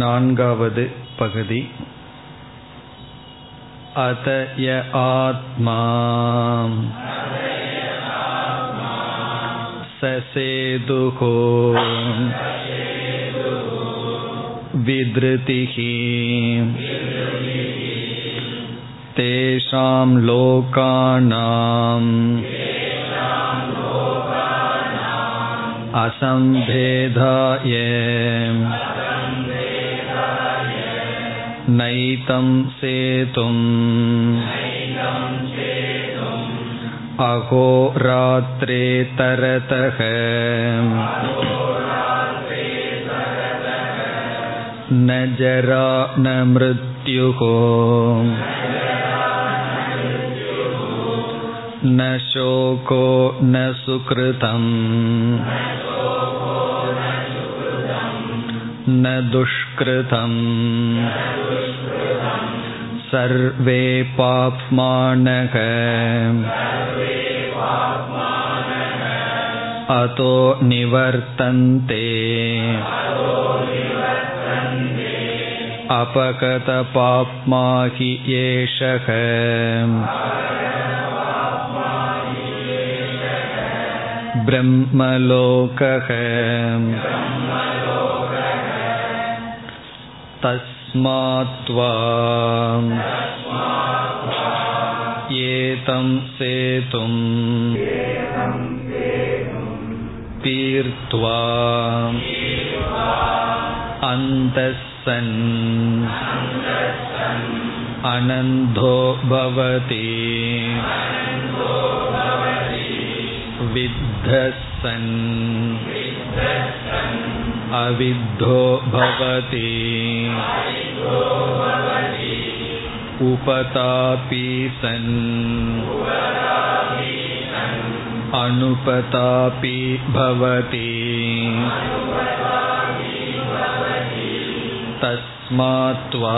नान्गावद् पगति अत य आत्मा ससेदुः विधृतिः तेषां लोकानाम् असम्भेदाय नैतं सेतुम्। अहोरात्रे तरतः। न जरा न मृत्युः। न शोको न सुकृतम्। न दुष्कृतम्। सर्वे पाप्मानः अतो निवर्तन्ते अपगतपाप्मा हि एषः ब्रह्मलोकः तस्मात्त्वा एतं सेतुं तीर्त्वा अन्तः सन् अनन्धो भवति विद्धः सन् अविद्धो भवति उपतापि सन् अनुपतापि भवति तस्मात्त्वा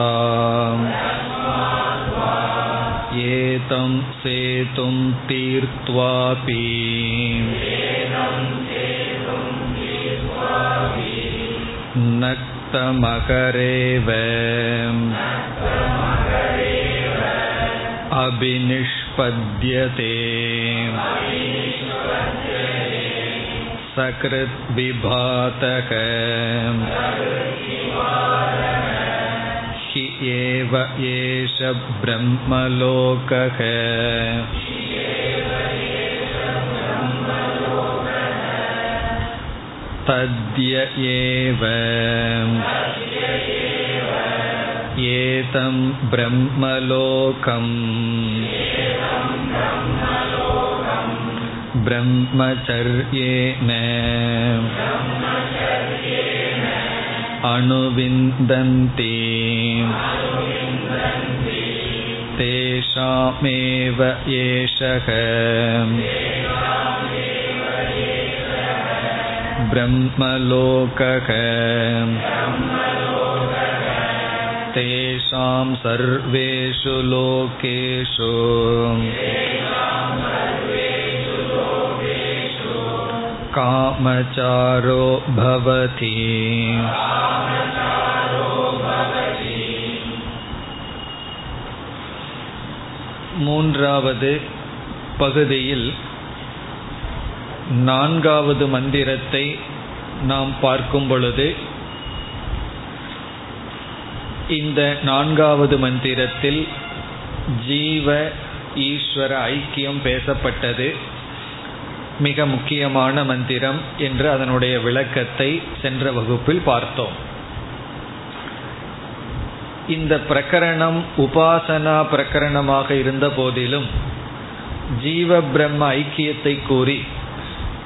एतं सेतुं तीर्त्वापि नक्तमकरेव अभिनिष्पद्यते सकृद्विभातक हि एव एष ब्रह्मलोकः तद्य एव एतं ब्रह्मलोकम् ब्रह्मचर्येण अनुविन्दन्ति तेषामेव एषः ब्रह्मलोकः तेषां सर्वेषु लोकेषु कामचारो भवति மூன்றாவது பகுதியில் நான்காவது மந்திரத்தை நாம் பார்க்கும் பொழுது இந்த நான்காவது மந்திரத்தில் ஜீவ ஈஸ்வர ஐக்கியம் பேசப்பட்டது. மிக முக்கியமான மந்திரம் என்று அதனுடைய விளக்கத்தை சென்ற வகுப்பில் பார்த்தோம். இந்த பிரகரணம் உபாசனா பிரகரணமாக இருந்த போதிலும் ஜீவ பிரம்ம ஐக்கியத்தை கூறி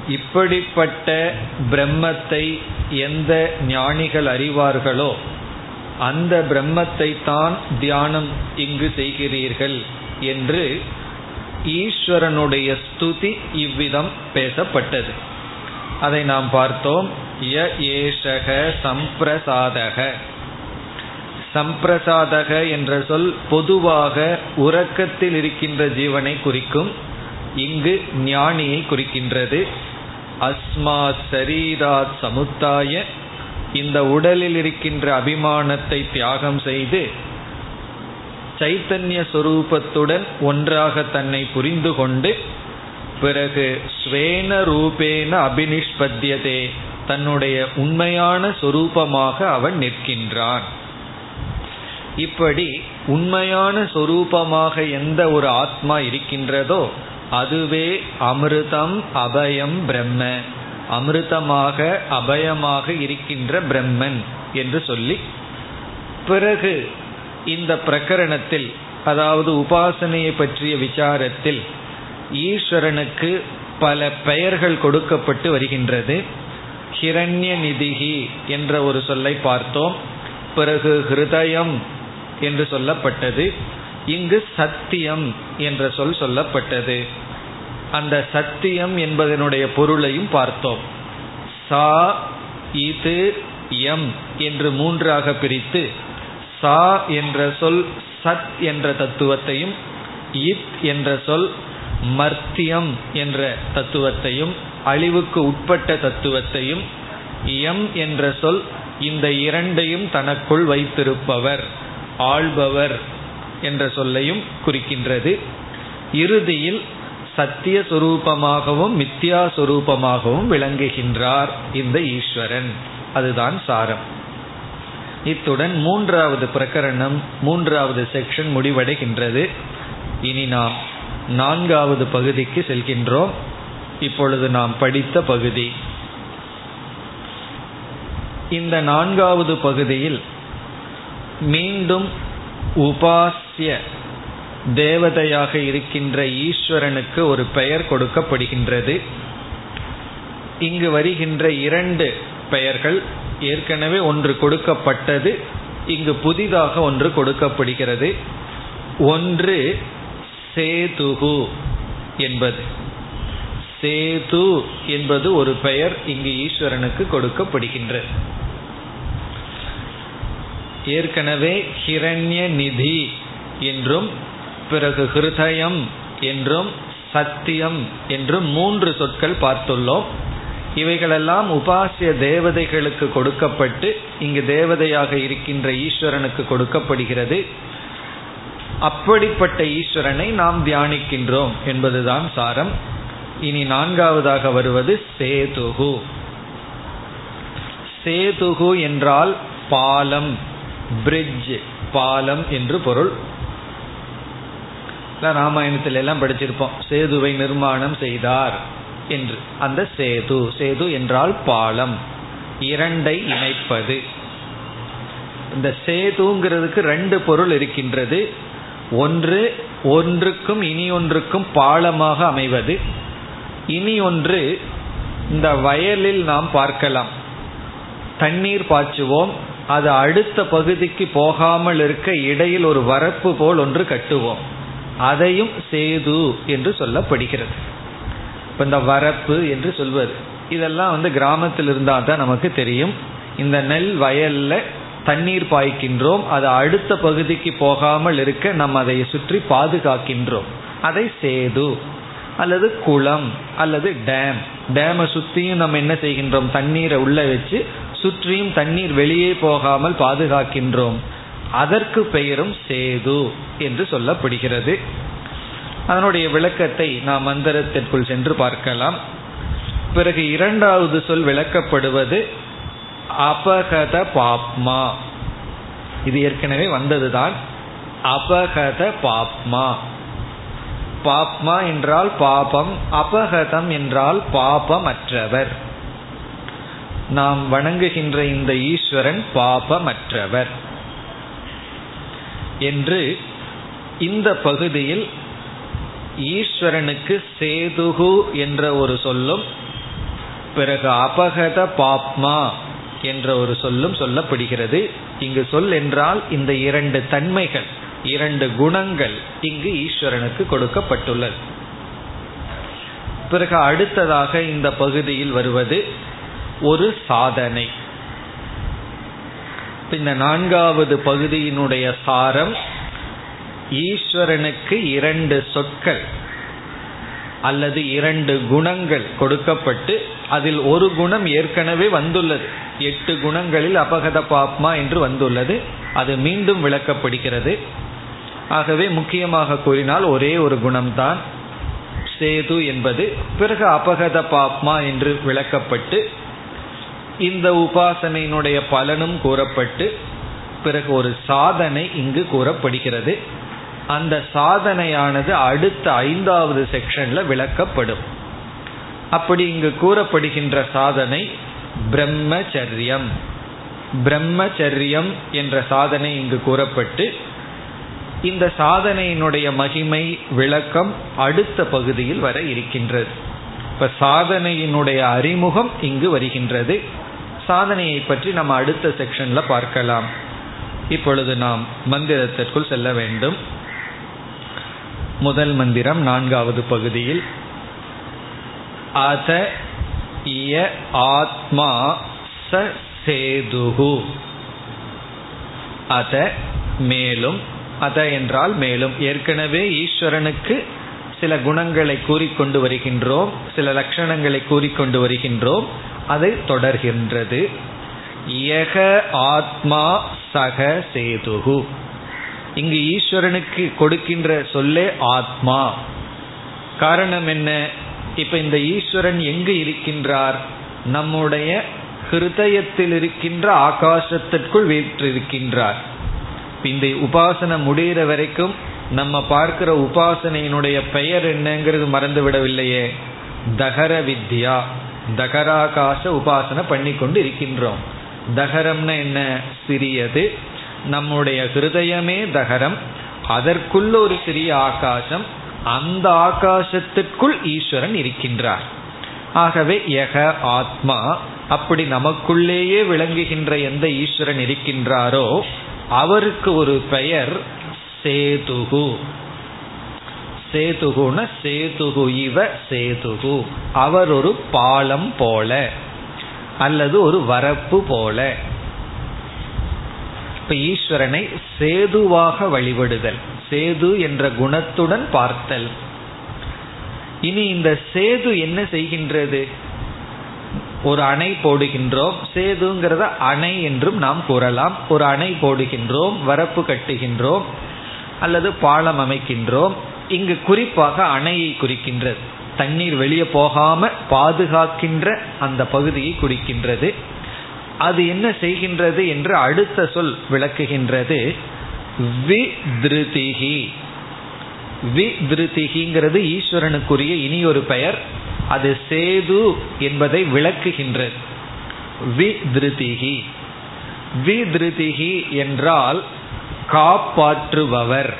இப்படிப்பட்ட பிரம்மத்தை எந்த ஞானிகள் அறிவார்களோ அந்த பிரம்மத்தை தான் தியானம் இங்கு செய்கிறீர்கள் என்று ஈஸ்வரனுடைய ஸ்துதி இவ்விதம் பேசப்பட்டது. அதை நாம் பார்த்தோம். ய ஏஷக சம்பிரசாதக. சம்பிரசாதக என்ற சொல் பொதுவாக உறக்கத்தில் இருக்கின்ற ஜீவனை குறிக்கும் இங்கு ஞானியை குறிக்கின்றது. அஸ்மாத் சரீராத் சமுத்தாய இந்த உடலில் இருக்கின்ற அபிமானத்தை தியாகம் செய்து சைத்தன்ய சொரூபத்துடன் ஒன்றாக தன்னை புரிந்து கொண்டு பிறகு ஸ்வேன ரூபேன அபினிஷ்பத்தியதே தன்னுடைய உண்மையான சொரூபமாக அவன் நிற்கின்றான். இப்படி உண்மையான சொரூபமாக எந்த ஒரு ஆத்மா இருக்கின்றதோ அதுவே அமிர்தம் அபயம் பிரம்ம. அமிர்தமாக அபயமாக இருக்கின்ற பிரம்மன் என்று சொல்லி பிறகு இந்த பிரகரணத்தில் அதாவது உபாசனையை பற்றிய விசாரத்தில் ஈஸ்வரனுக்கு பல பெயர்கள் கொடுக்கப்பட்டு வருகின்றது. ஹிரண்ய நிதிகி என்ற ஒரு சொல்லை பார்த்தோம். பிறகு ஹிருதயம் என்று சொல்லப்பட்டது. இங்கு சத்தியம் என்ற சொல் சொல்லப்பட்டது. அந்த சத்தியம் என்பதனுடைய பொருளையும் பார்த்தோம். சா இது எம் என்று மூன்றாக பிரித்து சா என்ற சொல் சத் என்ற தத்துவத்தையும் இத் என்ற சொல் மர்த்தியம் என்ற தத்துவத்தையும் அழிவுக்கு உட்பட்ட தத்துவத்தையும் எம் என்ற சொல் இந்த இரண்டையும் தனக்குள் வைத்திருப்பவர் ஆள்பவர். என்ற சொல்லையும் குறிக்கின்றது. இறுதியில் சத்திய சுரூபமாகவும் மித்யா சுரூபமாகவும் விளங்குகின்றார் இந்த ஈஸ்வரன். அதுதான் சாரம். இத்துடன் மூன்றாவது பிரகரணம் மூன்றாவது செக்ஷன் முடிவடைகின்றது. இனி நாம் நான்காவது பகுதிக்கு செல்கின்றோம். இப்பொழுது நாம் படித்த பகுதி. இந்த நான்காவது பகுதியில் மீண்டும் தேவஸ்ய தேவதையாக இருக்கின்ற ஈஸ்வரனுக்கு ஒரு பெயர் கொடுக்கப்படுகின்றது. இங்கு வருகின்ற இரண்டு பெயர்கள் ஏற்கனவே ஒன்று கொடுக்கப்பட்டது இங்கு புதிதாக ஒன்று கொடுக்கப்படுகிறது. ஒன்று சேதுகு என்பது. சேது என்பது ஒரு பெயர் இங்கு ஈஸ்வரனுக்கு கொடுக்கப்படுகின்றது. ஏற்கனவே ஹிரண்ய நிதி என்றும் பிறகு ஹிருதயம் என்றும் சத்தியம் என்றும் மூன்று சொற்கள் பார்த்துள்ளோம். இவைகளெல்லாம் உபாசிய தேவதைகளுக்கு கொடுக்கப்பட்டு இங்கு தேவதையாக இருக்கின்ற ஈஸ்வரனுக்கு கொடுக்கப்படுகிறது. அப்படிப்பட்ட ஈஸ்வரனை நாம் தியானிக்கின்றோம் என்பதுதான் சாரம். இனி நான்காவதாக வருவது சேதுகு. சேதுகு என்றால் பாலம் பிரிட்ஜ் பாலம் என்று பொருள். ராமாயணத்துல எல்லாம் படிச்சிருப்போம். சேதுவை நிர்மாணம் செய்தார் என்று. அந்த சேது சேது என்றால் பாலம். இரண்டை இணைப்பது. இந்த சேதுங்கிறதுக்கு ரெண்டு பொருள் இருக்கின்றது. ஒன்று ஒன்றுக்கும் இனி ஒன்றுக்கும் பாலமாக அமைவது. இனி ஒன்று இந்த வயலில் நாம் பார்க்கலாம். தண்ணீர் பாய்ச்சுவோம். அது அடுத்த பகுதிக்கு போகாமல் இருக்க இடையில் ஒரு வரப்பு போல் ஒன்று கட்டுவோம். அதையும் சேது என்று சொல்லப்படுகிறது. இப்போ இந்த வரப்பு என்று சொல்வது. இதெல்லாம் வந்து கிராமத்தில் இருந்தால் தான் நமக்கு தெரியும். இந்த நெல் வயல்ல தண்ணீர் பாய்க்கின்றோம். அது அடுத்த பகுதிக்கு போகாமல் இருக்க நம்ம அதை சுற்றி பாதுகாக்கின்றோம். அதை சேது அல்லது குளம் அல்லது டேம். டேமை சுற்றியும் நம்ம என்ன செய்கின்றோம்? தண்ணீரை உள்ள வச்சு சுற்றியும் தண்ணீர் வெளியே போகாமல் பாதுகாக்கின்றோம். அதற்கு பெயரும் சேது என்று சொல்லப்படுகிறது. அதனுடைய விளக்கத்தை நாம் மந்திரத்திற்குள் சென்று பார்க்கலாம். பிறகு இரண்டாவது சொல் விளக்கப்படுவது அபகத பாப்மா. இது ஏற்கனவே வந்ததுதான். அபகத பாப்மா. பாப்மா என்றால் பாபம் அபகதம் என்றால் பாபமற்றவர். நாம் வணங்குகின்ற இந்த ஈஸ்வரன் பாபமற்றவர். என்று இந்த பகுதியில் ஈஸ்வரனுக்கு சேதுகு என்ற ஒரு சொல்லும் பிறகு அபகத பாப்மா என்ற ஒரு சொல்லும் சொல்லப்படுகிறது. இங்கு சொல் என்றால் இந்த இரண்டு தன்மைகள் இரண்டு குணங்கள் இங்கு ஈஸ்வரனுக்கு கொடுக்கப்பட்டுள்ளது. பிறகு அடுத்ததாக இந்த பகுதியில் வருவது ஒரு சாதனை. இந்த நான்காவது பகுதியினுடைய சாரம் ஈஸ்வரனுக்கு இரண்டு சொற்கள் அல்லது இரண்டு குணங்கள் கொடுக்கப்பட்டு அதில் ஒரு குணம் ஏற்கனவே வந்துள்ளது. எட்டு குணங்களில் அபகத பாப்மா என்று வந்துள்ளது. அது மீண்டும் விளக்கப்படுகிறது. ஆகவே முக்கியமாக கூறினால் ஒரே ஒரு குணம்தான். சேது என்பது பிறகு அபகத பாப்மா என்று விளக்கப்பட்டு இந்த உபாசனையினுடைய பலனும் கூறப்பட்டு பிறகு ஒரு சாதனை இங்கு கூறப்படுகிறது. அந்த சாதனையானது அடுத்த ஐந்தாவது செக்ஷன்ல விளக்கப்படும். அப்படி இங்கு கூறப்படுகின்ற சாதனை பிரம்மச்சரியம். பிரம்மச்சரியம் என்ற சாதனை இங்கு கூறப்பட்டு இந்த சாதனையினுடைய மகிமை விளக்கம் அடுத்த பகுதியில் வர இருக்கின்றது. இப்ப சாதனையினுடைய அறிமுகம் இங்கு வருகின்றது. சாதனையை பற்றி நம்ம அடுத்த செக்ஷன்ல பார்க்கலாம். இப்பொழுது நாம் மந்திரத்திற்குள் செல்ல வேண்டும். முதல் மந்திரம் நான்காவது பகுதியில் அத இய ஆத்மா ச சேதுகு. அத மேலும் அத என்றால் மேலும். ஏற்கனவே ஈஸ்வரனுக்கு சில குணங்களை கூறிக்கொண்டு வருகின்றோம் சில லட்சணங்களை கூறிக்கொண்டு வருகின்றோம். அது தொடர்கின்றது. யக ஆத்மா சக சேதுகு. இங்கு ஈஸ்வரனுக்கு கொடுக்கின்ற சொல்லே ஆத்மா. காரணம் என்ன? இப்ப இந்த ஈஸ்வரன் எங்கு இருக்கின்றார்? நம்முடைய ஹிருதயத்தில் இருக்கின்ற ஆகாசத்திற்குள் வீற்றிருக்கின்றார். இந்த உபாசனை முடிகிற வரைக்கும் நம்ம பார்க்கிற உபாசனையினுடைய பெயர் என்னங்கிறது மறந்து விடவில்லையே தகர வித்யா. தகராகாச உபாசனை பண்ணி கொண்டு இருக்கின்றோம் தகரம்னா என்ன? சிறியது. நம்முடைய ஹிருதயமே தகரம். அதற்குள்ள ஒரு சிறிய ஆகாசம். அந்த ஆகாசத்திற்குள் ஈஸ்வரன் இருக்கின்றார். ஆகவே யக ஆத்மா அப்படி நமக்குள்ளேயே விளங்குகின்ற எந்த ஈஸ்வரன் இருக்கின்றாரோ அவருக்கு ஒரு பெயர் சேதுகு. சேதுகுன சேதுகு இவ சேதுகு. அவர் ஒரு பாலம் போல அல்லது ஒரு வரப்பு போல. இப்ப ஈஸ்வரனை சேதுவாக வழிபடுதல் சேது என்ற குணத்துடன் பார்த்தல். இனி இந்த சேது என்ன செய்கின்றது? ஒரு அணை போடுகின்றோம் சேதுங்கிறத அணை என்றும் நாம் கூறலாம். ஒரு அணை போடுகின்றோம் வரப்பு கட்டுகின்றோம் அல்லது பாலம் அமைக்கின்றோம். இங்கு குறிப்பாக அணையை குறிக்கின்றது. தண்ணீர் வெளியே போகாம பாதுகாக்கின்ற அந்த பகுதியை குறிக்கின்றது. அது என்ன செய்கின்றது என்று அடுத்த சொல் விளக்குகின்றது. விதிருதிகி விதிருதிகிங்கிறது ஈஸ்வரனுக்குரிய இனி ஒரு பெயர். அது சேது என்பதை விளக்குகின்றது. விதிருதிகி விதிருதிகி என்றால் காப்பாற்றுபவர்.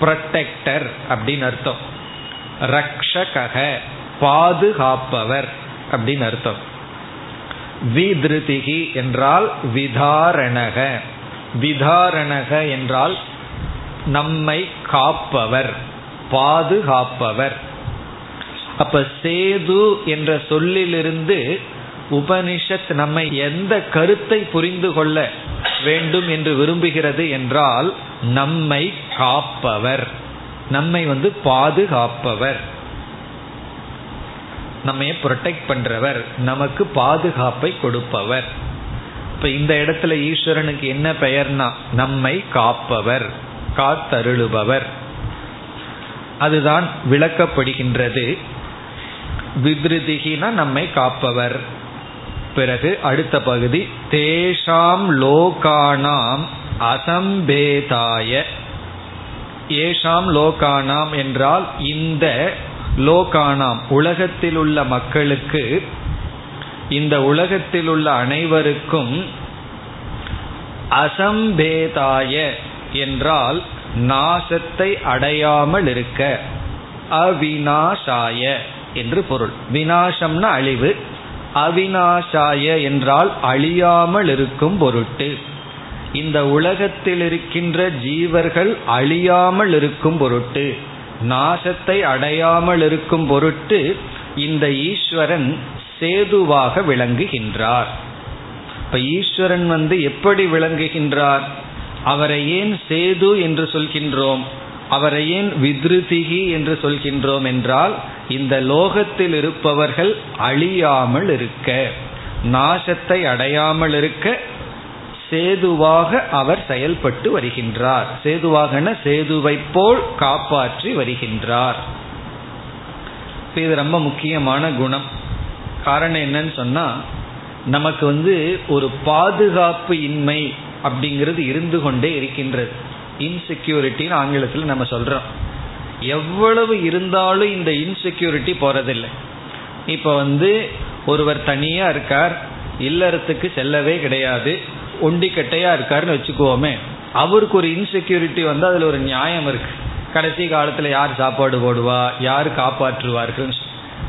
புரொட்டெக்டர் அப்படின்னு அர்த்தம். ரக்ஷக பாதுகாப்பவர் அப்படின்னு அர்த்தம். விதிருதிகி என்றால் விதாரணக. விதாரணக என்றால் நம்மை காப்பவர் பாதுகாப்பவர். அப்ப சேது என்ற சொல்லிலிருந்து உபனிஷத் நம்மை எந்த கருத்தை புரிந்து கொள்ள வேண்டும் என்று விரும்புகிறது என்றால் நம்மை காப்பவர். நம்மை வந்து பாதுகாப்பவர். நம்ம ப்ரொடெக்ட் பண்றவர். நமக்கு பாதுகாப்பை கொடுப்பவர். இப்ப இந்த இடத்துல ஈஸ்வரனுக்கு என்ன பெயர்னா நம்மை காப்பவர் காத்தருளுபவர். அதுதான் விளக்கப்படுகின்றது. விதிருதிகினா நம்மை காப்பவர். பிறகு அடுத்த பகுதி தேஷாம் லோகானாம் அசம்பேதாய. ஏஷாம் லோகானாம் என்றால் இந்த லோகானாம் உலகத்தில் உள்ள மக்களுக்கு இந்த உலகத்தில் உள்ள அனைவருக்கும் அசம்பேதாய என்றால் நாசத்தை அடையாமல் இருக்க அவினாசாய என்று பொருள். வினாசம்னா அழிவு அவினாசாய என்றால் அழியாமல் இருக்கும் பொருட்டு. இந்த உலகத்தில் இருக்கின்ற ஜீவர்கள் அழியாமல் இருக்கும் பொருட்டு. நாசத்தை அடையாமல் இருக்கும் பொருட்டு இந்த ஈஸ்வரன் சேதுவாக விளங்குகின்றார். இப்ப ஈஸ்வரன் வந்து எப்படி விளங்குகின்றார்? அவரை ஏன் சேது என்று சொல்கின்றோம்? அவரை ஏன் வித்ருதிகி என்று சொல்கின்றோம் என்றால் இந்த லோகத்தில் இருப்பவர்கள் அழியாமல் இருக்க நாசத்தை அடையாமல் இருக்க சேதுவாக அவர் செயல்பட்டு வருகின்றார். சேதுவாகன சேதுவை போல் காப்பாற்றி வருகின்றார். இது ரொம்ப முக்கியமான குணம். காரணம் என்னன்னு சொன்னா நமக்கு வந்து ஒரு பாதுகாப்பு இன்மை அப்படிங்கிறது இருந்து கொண்டே இருக்கின்றது. இன்செக்யூரிட்டின்னு ஆங்கிலத்தில் நம்ம சொல்றோம். எவ்வளவு இருந்தாலும் இந்த இன்செக்யூரிட்டி போறதில்லை. இப்போ வந்து ஒருவர் தனியா இருக்கார் இல்லறத்துக்கு செல்லவே கிடையாது ஒண்டிக்கட்டையா இருக்காருன்னு வச்சுக்குவோமே அவருக்கு ஒரு இன்செக்யூரிட்டி வந்து அதில் ஒரு நியாயம் இருக்கு. கடைசி காலத்தில் யார் சாப்பாடு போடுவா யார் காப்பாற்றுவார்கள்?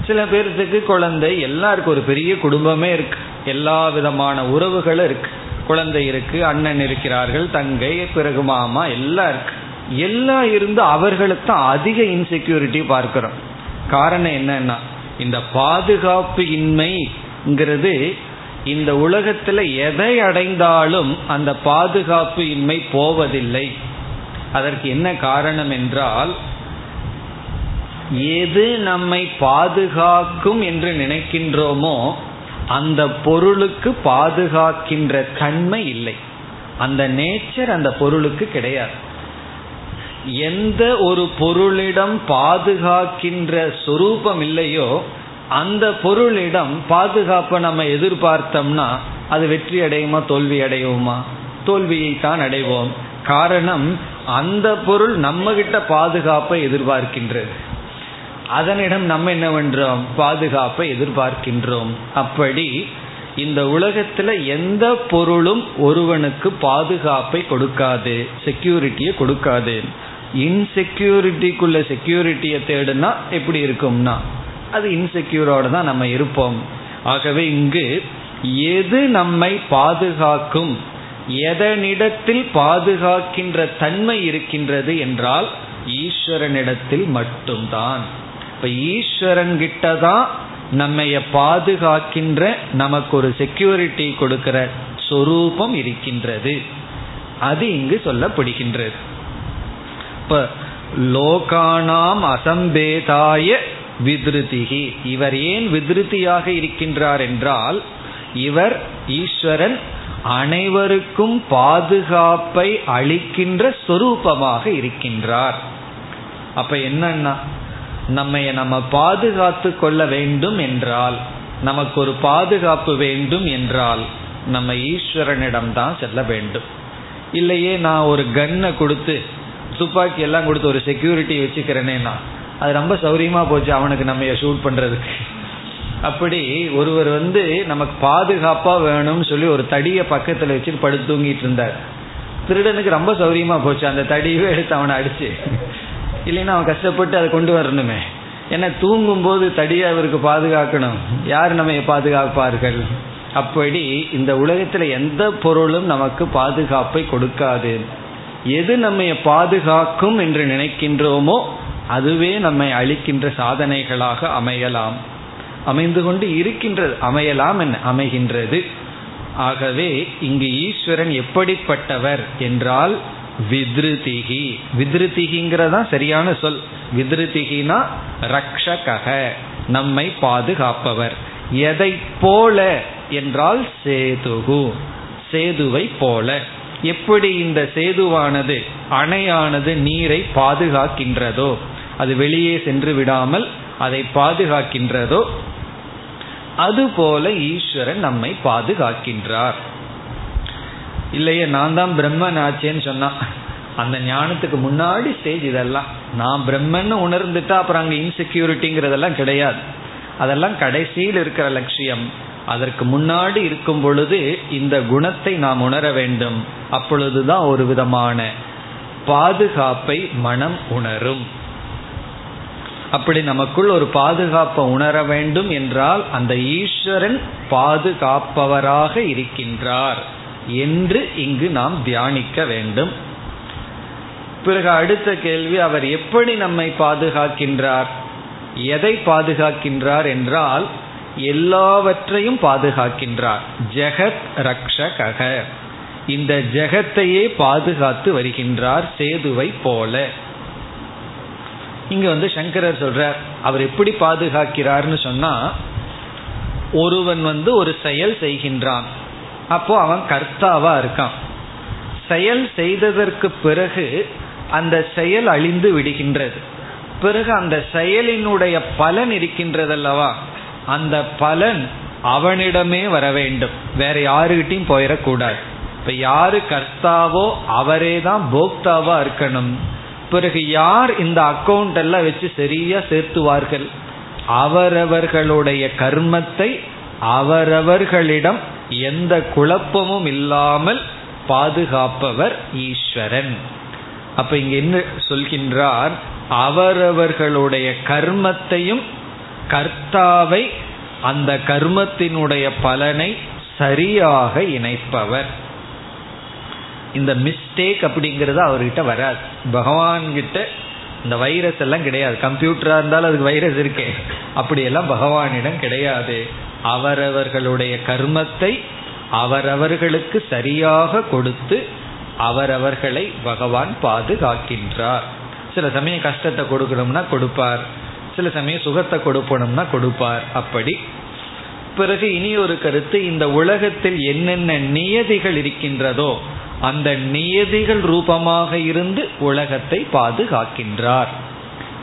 சில பேர்த்துக்கு குழந்தை எல்லாருக்கும் ஒரு பெரிய குடும்பமே இருக்கு. எல்லா விதமான உறவுகளும் இருக்கு. குழந்தை இருக்கு அண்ணன் இருக்கிறார்கள் தங்கை பிறகு மாமா எல்லாம் இருக்கு. எல்லாம் இருந்து அவர்களுக்கு தான் அதிக இன்செக்யூரிட்டி பார்க்கிறோம். காரணம் என்னன்னா இந்த பாதுகாப்பு இன்மைங்கிறது இந்த உலகத்துல எதை அடைந்தாலும் அந்த பாதுகாப்பு இன்மை போவதில்லை. அதற்கு என்ன காரணம் என்றால் எது நம்மை பாதுகாக்கும் என்று நினைக்கின்றோமோ அந்த பொருளுக்கு பாதுகாக்கின்ற தன்மை இல்லை. அந்த நேச்சர் அந்த பொருளுக்கு கிடையாது. எந்த ஒரு பொருளிடம் பாதுகாக்கின்ற சொரூபம் இல்லையோ அந்த பொருளிடம் பாதுகாப்பை நம்ம எதிர்பார்த்தோம்னா அது வெற்றி அடையுமா தோல்வி அடையுமா? தோல்வியை தான் அடைவோம். காரணம் அந்த பொருள் நம்ம கிட்ட பாதுகாப்பை எதிர்பார்க்கின்றது. அதனிடம் நம்ம என்ன பண்றோம் பாதுகாப்பை எதிர்பார்க்கின்றோம். அப்படி இந்த உலகத்துல எந்த பொருளும் ஒருவனுக்கு பாதுகாப்பை கொடுக்காது செக்யூரிட்டியை கொடுக்காது. இன்செக்யூரிட்டிக்குள்ள செக்யூரிட்டியை தேடுனா எப்படி இருக்கும்னா அது இன்செக்யூரோட தான் நம்ம இருப்போம். ஆகவே இங்கு எது நம்மை பாதுகாக்கும் எதனிடத்தில் பாதுகாக்கின்ற தன்மை இருக்கின்றது என்றால் ஈஸ்வரனிடத்தில் மட்டும்தான். இப்ப ஈஸ்வரன் கிட்ட தான் நம்மைய பாதுகாக்கின்ற நமக்கு ஒரு செக்யூரிட்டி கொடுக்கிற சொரூபம் இருக்கின்றது. அது இங்கு சொல்லப்படுகின்றது. இப்ப லோகானாம் அசம்பேதாய விதிருதிகி இவர் ஏன் விதிருத்தியாக இருக்கின்றார் என்றால் இவர் ஈஸ்வரன் அனைவருக்கும் பாதுகாப்பை அளிக்கின்ற சொரூபமாக இருக்கின்றார். அப்ப என்னன்னா நம்ம நம்ம பாதுகாத்து கொள்ள வேண்டும் என்றால் நமக்கு ஒரு பாதுகாப்பு வேண்டும் என்றால் நம்ம ஈஸ்வரனிடம் தான் செல்ல வேண்டும். இல்லையே நான் ஒரு கன்னை கொடுத்து துப்பாக்கி எல்லாம் கொடுத்து ஒரு செக்யூரிட்டி வச்சுக்கிறேனேனா அது ரொம்ப சௌரியமா போச்சு அவனுக்கு நம்ம ஷூட் பண்றதுக்கு. அப்படி ஒருவர் வந்து நமக்கு பாதுகாப்பா வேணும்னு சொல்லி ஒரு தடியை பக்கத்துல வச்சுட்டு படுத்து தூங்கிட்டு இருந்தார். திருடனுக்கு ரொம்ப சௌரியமா போச்சு. அந்த தடியவே எடுத்து அவனை அடிச்சு. இல்லைன்னா அவன் கஷ்டப்பட்டு அதை கொண்டு வரணுமே. ஏன்னா தூங்கும் போது தடியை அவருக்கு பாதுகாக்கணும். யார் நம்ம பாதுகாப்பார்கள்? அப்படி இந்த உலகத்துல எந்த பொருளும் நமக்கு பாதுகாப்பை கொடுக்காது. எது நம்மை பாதுகாக்கும் என்று நினைக்கின்றோமோ அதுவே நம்மை அழிக்கின்ற சாதனைகளாக அமையலாம். அமைந்து கொண்டு இருக்கின்றது அமையலாம் என்ன அமைகின்றது. ஆகவே இங்கு ஈஸ்வரன் எப்படிப்பட்டவர் என்றால் விதிருதிகி விதிருதிகிங்கிறதா சரியான சொல். விதிருதிகினா ரக்ஷகக நம்மை பாதுகாப்பவர். எதை போல என்றால் சேதுகு. சேதுவை போல. எப்படி இந்த சேதுவானது அணையானது நீரை பாதுகாக்கின்றதோ அது வெளியே சென்று விடாமல் அதை பாதுகாக்கின்றதோ அதுபோல ஈஸ்வரன் நம்மை பாதுகாக்கின்றார். இல்லையே நான் தான் பிரம்மன் ஆச்சேன்னு சொன்னான் அந்த ஞானத்துக்கு முன்னாடி ஸ்டேஜ் இதெல்லாம். நான் பிரம்மன் உணர்ந்துட்டா அப்புறம் அங்கே இன்செக்யூரிட்டிங்கிறதெல்லாம் கிடையாது. அதெல்லாம் கடைசியில் இருக்கிற லட்சியம். அதற்கு முன்னாடி இருக்கும் பொழுது இந்த குணத்தை நாம் உணர வேண்டும். அப்பொழுதுதான் ஒரு விதமான பாதுகாப்பை மனம் உணரும். அப்படி நமக்குள் ஒரு பாதுகாப்பை உணர வேண்டும் என்றால் அந்த ஈஸ்வரன் பாதுகாப்பவராக இருக்கின்றார் என்று இங்கு நாம் தியானிக்க வேண்டும். பிறகு அடுத்த கேள்வி அவர் எப்படி நம்மை பாதுகாக்கின்றார்? எதை பாதுகாக்கின்றார் என்றால் எல்லாவற்றையும் பாதுகாக்கின்றார். ஜெகத் ரக்ஷக இந்த ஜெகத்தையே பாதுகாத்து வருகின்றார் சேதுவை போல. இங்க வந்து சங்கரர் சொல்றார் அவர் எப்படி பாதுகாக்கிறார்னு சொன்னா ஒருவன் வந்து ஒரு செயல் செய்கின்றான். அப்போ அவன் கர்த்தாவா இருக்கான். செயல் செய்ததற்கு பிறகு அந்த செயல் அழிந்து விடுகின்றது. பிறகு அந்த செயலினுடைய பலன் இருக்கின்றதல்லவா? அந்த பலன் அவனிடமே வர வேண்டும். வேற யாருகிட்டையும் போயிடக்கூடாது. இப்ப யாரு கர்த்தாவோ அவரே தான் போக்தாவா இருக்கணும். பிறகு யார் இந்த அக்கௌண்ட் எல்லாம் வச்சு சரியா சேர்த்துவார்கள்? அவரவர்களுடைய கர்மத்தை அவரவர்களிடம் எந்த குழப்பமும் இல்லாமல் பாதுகாப்பவர் ஈஸ்வரன். அப்ப இங்க என்ன சொல்கின்றார்? அவரவர்களுடைய கர்மத்தையும் கர்த்தாவை அந்த கர்மத்தினுடைய பலனை சரியாக இணைப்பவர். இந்த மிஸ்டேக் அப்படிங்கிறது அவர்கிட்ட வராது. பகவான்கிட்ட இந்த வைரஸ் எல்லாம் கிடையாது. கம்ப்யூட்டராக இருந்தாலும் அதுக்கு வைரஸ் இருக்கே. அப்படியெல்லாம் பகவானிடம் கிடையாது. அவரவர்களுடைய கர்மத்தை அவரவர்களுக்கு சரியாக கொடுத்து அவரவர்களை பகவான் பாதுகாக்கின்றார். சில சமயம் கஷ்டத்தை கொடுக்கணும்னா கொடுப்பார். சில சமயம் சுகத்தை கொடுப்பணும்னா கொடுப்பார். அப்படி. பிறகு இனி ஒரு கருத்து இந்த உலகத்தில் என்னென்ன நியதிகள் இருக்கின்றதோ அந்த நியதிகள் ரூபமாக இருந்து உலகத்தை பாதுகாக்கின்றார்.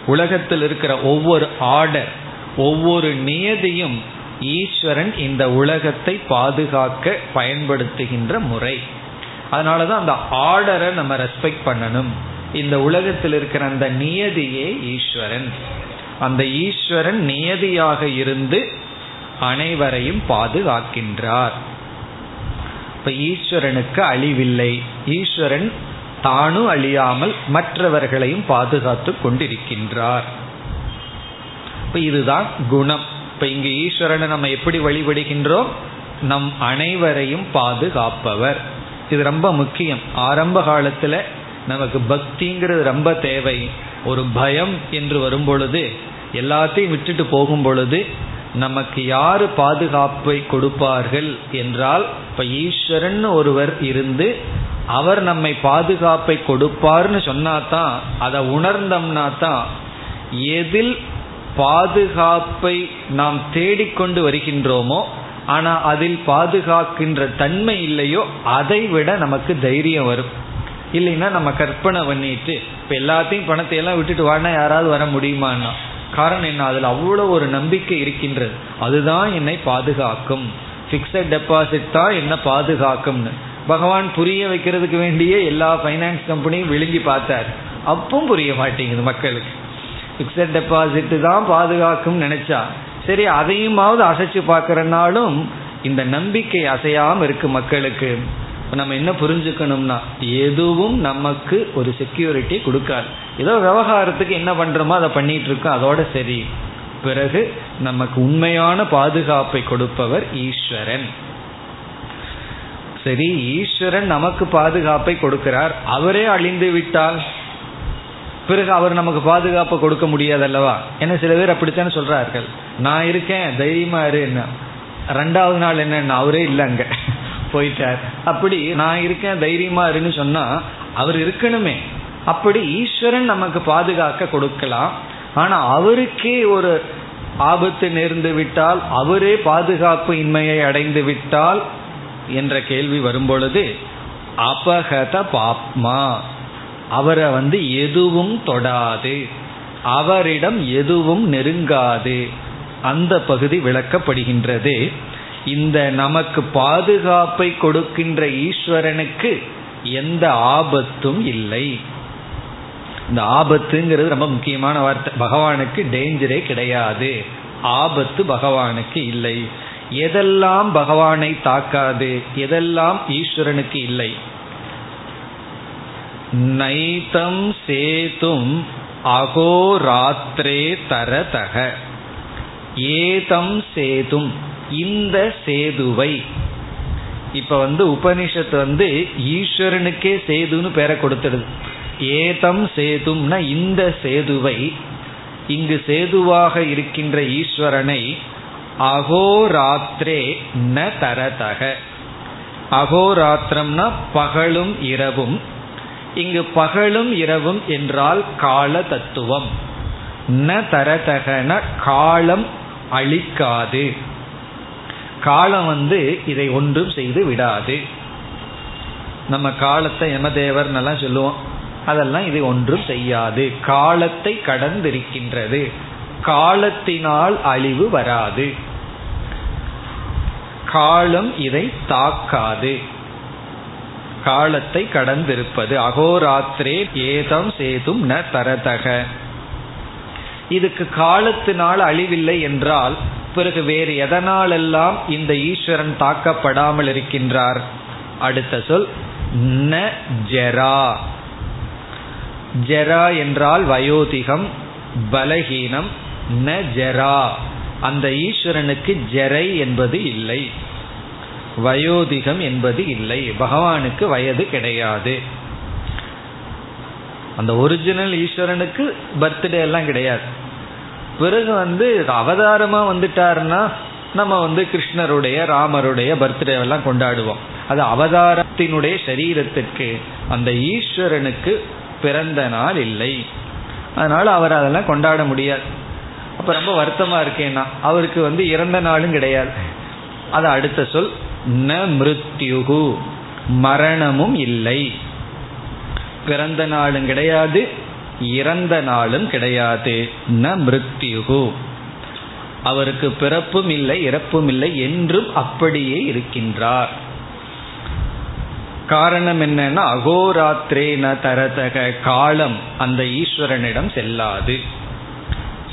உலகத்தில் இருக்கிற ஒவ்வொரு ஆர்டர் ஒவ்வொரு நியதியும் ஈஸ்வரன் இந்த உலகத்தை பாதுகாக்க பயன்படுத்துகின்ற முறை. அதனால தான் அந்த ஆர்டரை நம்ம ரெஸ்பெக்ட் பண்ணணும். இந்த உலகத்தில் இருக்கிற அந்த நியதியே ஈஸ்வரன். அந்த ஈஸ்வரன் நியதியாக இருந்து அனைவரையும் பாதுகாக்கின்றார். இப்ப ஈஸ்வரனுக்கு அழிவில்லை. ஈஸ்வரன் தானும் அழியாமல் மற்றவர்களையும் பாதுகாத்து கொண்டிருக்கின்றார். இப்ப இதுதான் குணம். இப்ப இங்கு ஈஸ்வரனை நம்ம எப்படி வழிபடுகின்றோம்? நம் அனைவரையும் பாதுகாப்பவர். இது ரொம்ப முக்கியம். ஆரம்ப காலத்துல நமக்கு பக்திங்கிறது ரொம்ப தேவை. ஒரு பயம் என்று வரும்பொழுது எல்லாத்தையும் விட்டுட்டு போகும் பொழுது நமக்கு யாரு பாதுகாப்பை கொடுப்பார்கள் என்றால் இப்ப ஈஸ்வரன் ஒருவர் இருந்து அவர் நம்மை பாதுகாப்பை கொடுப்பார்னு சொன்னாதான் அதை உணர்ந்தோம்னா தான் எதில் பாதுகாப்பை நாம் தேடிக்கொண்டு வருகின்றோமோ ஆனால் அதில் பாதுகாக்கின்ற தன்மை இல்லையோ அதை விட நமக்கு தைரியம் வரும். இல்லைன்னா நம்ம கற்பனை பண்ணிட்டு இப்ப எல்லாத்தையும் பணத்தை எல்லாம் விட்டுட்டு வானா யாராவது வர முடியுமான்னா காரணம் என்ன? அதுல அவ்வளோ ஒரு நம்பிக்கை இருக்கின்றது. அதுதான் என்னை பாதுகாக்கும். பிக்சட் டெபாசிட் தான் என்ன பாதுகாக்கும்னு. பகவான் புரிய வைக்கிறதுக்கு வேண்டியே எல்லா ஃபைனான்ஸ் கம்பெனியும் விழுங்கி பார்த்தார். அப்பவும் புரிய மாட்டேங்குது மக்களுக்கு. பிக்சட் டெபாசிட் தான் பாதுகாக்கும் நினைச்சா சரி அதையுமாவது அசைச்சு பார்க்கறனாலும் இந்த நம்பிக்கை அசையாம இருக்கு மக்களுக்கு. நம்ம என்ன புரிஞ்சுக்கணும்னா எதுவும் நமக்கு ஒரு செக்யூரிட்டி கொடுக்காது. ஏதோ விவகாரத்துக்கு என்ன பண்ணுறோமோ அதை பண்ணிட்டு இருக்கோம் அதோட சரி. பிறகு நமக்கு உண்மையான பாதுகாப்பை கொடுப்பவர் ஈஸ்வரன். சரி ஈஸ்வரன் நமக்கு பாதுகாப்பை கொடுக்கிறார். அவரே அழிந்து விட்டால் பிறகு அவர் நமக்கு பாதுகாப்பை கொடுக்க முடியாதல்லவா? என்ன சில பேர் அப்படித்தானே சொல்றார்கள். நான் இருக்கேன் தைரியமா இரு என்ன. ரெண்டாவது நாள் என்னன்னு அவரே இல்லைங்க போயிட்டார். அப்படி நான் இருக்கேன் தைரியமா இருன்னு சொன்னா அவர் இருக்கணுமே. அப்படி ஈஸ்வரன் நமக்கு பாதுகாக்க கொடுக்கலாம். ஆனா அவருக்கே ஒரு ஆபத்து நேர்ந்து விட்டால் அவரே பாதுகாப்பு இன்மையை அடைந்து விட்டால் என்ற கேள்வி வரும்பொழுது அபகத பாப்மா. அவரை வந்து எதுவும் தொடாது. அவரிடம் எதுவும் நெருங்காது. அந்த பகுதி விளக்கப்படுகின்றது. இந்த நமக்கு பாதுகாப்பை கொடுக்கின்ற ஈஸ்வரனுக்கு எந்த ஆபத்தும் இல்லை. இந்த ஆபத்துங்கிறது ரொம்ப முக்கியமான வார்த்தை. பகவானுக்கு டேஞ்சரே கிடையாது. ஆபத்து பகவானுக்கு இல்லை. எதெல்லாம் பகவானை தாக்காது எதெல்லாம் ஈஸ்வரனுக்கு இல்லை. நைதம் சேதும் அகோராத்திரே தரதக. ஏதம் சேதும் இந்த சேதுவை. இப்ப வந்து உபனிஷத்து வந்து ஈஸ்வரனுக்கே சேதுன்னு பேரை கொடுத்துடுது. ஏதம் சேதும்னா இந்த சேதுவை இங்கு சேதுவாக இருக்கின்ற ஈஸ்வரனை அகோராத்திரே ந தரதக. அகோராத்திரம்னா பகலும் இரவும். இங்கு பகலும் இரவும் என்றால் கால தத்துவம். ந தரதகன காலம் அழிக்காது. காலம் வந்து இதை ஒன்றும் செய்து விடாது. நம்ம காலத்தை யமதேவர் நல்லா சொல்லுவோம். அதெல்லாம் இது ஒன்றும் செய்யாது. காலத்தை கடந்திருக்கின்றது. காலத்தினால் அழிவு வராது. காலம் இதை தாக்காது. காலத்தை கடந்திருப்பது. அகோராத்திரே ஏதம் சேதும் ந தரதக. இதுக்கு காலத்தினால் அழிவில்லை என்றால் பிறகு வேறு எதனாலெல்லாம் இந்த ஈஸ்வரன் தாக்கப்படாமல் இருக்கின்றார்? அடுத்த சொல் ந ஜெரா. ஜெரா என்றால் வயோதிகம் பலகீனம் ந ஜெரா. அந்த ஈஸ்வரனுக்கு ஜெரை என்பது இல்லை. வயோதிகம் என்பது இல்லை. பகவானுக்கு வயது கிடையாது. அந்த ஒரிஜினல் ஈஸ்வரனுக்கு பர்த்டே எல்லாம் கிடையாது. பிறகு வந்து அவதாரமா வந்துட்டாருன்னா நம்ம வந்து கிருஷ்ணருடைய ராமருடைய பர்த்டே எல்லாம் கொண்டாடுவோம். அது அவதாரத்தினுடைய சரீரத்திற்கு அந்த ஈஸ்வரனுக்கு பிறந்த நாள் இல்லை. அதனால அவர் அதெல்லாம் கொண்டாட முடியாது. அப்ப ரொம்ப வருத்தமா இருக்கேன்னா அவருக்கு வந்து இறந்த நாளும் கிடையாது. அது அடுத்த சொல் ந மிருத்யுகு மரணமும் இல்லை. பிறந்த நாளும் கிடையாது இறந்த நாளும் கிடையாது. ந மிருத்யுகு. அவருக்கு பிறப்பும் இல்லை இறப்பும் இல்லை என்றும் அப்படியே இருக்கின்றார். காரணம் என்னன்னா ந தரதக காலம் அந்த ஈஸ்வரனிடம் செல்லாது.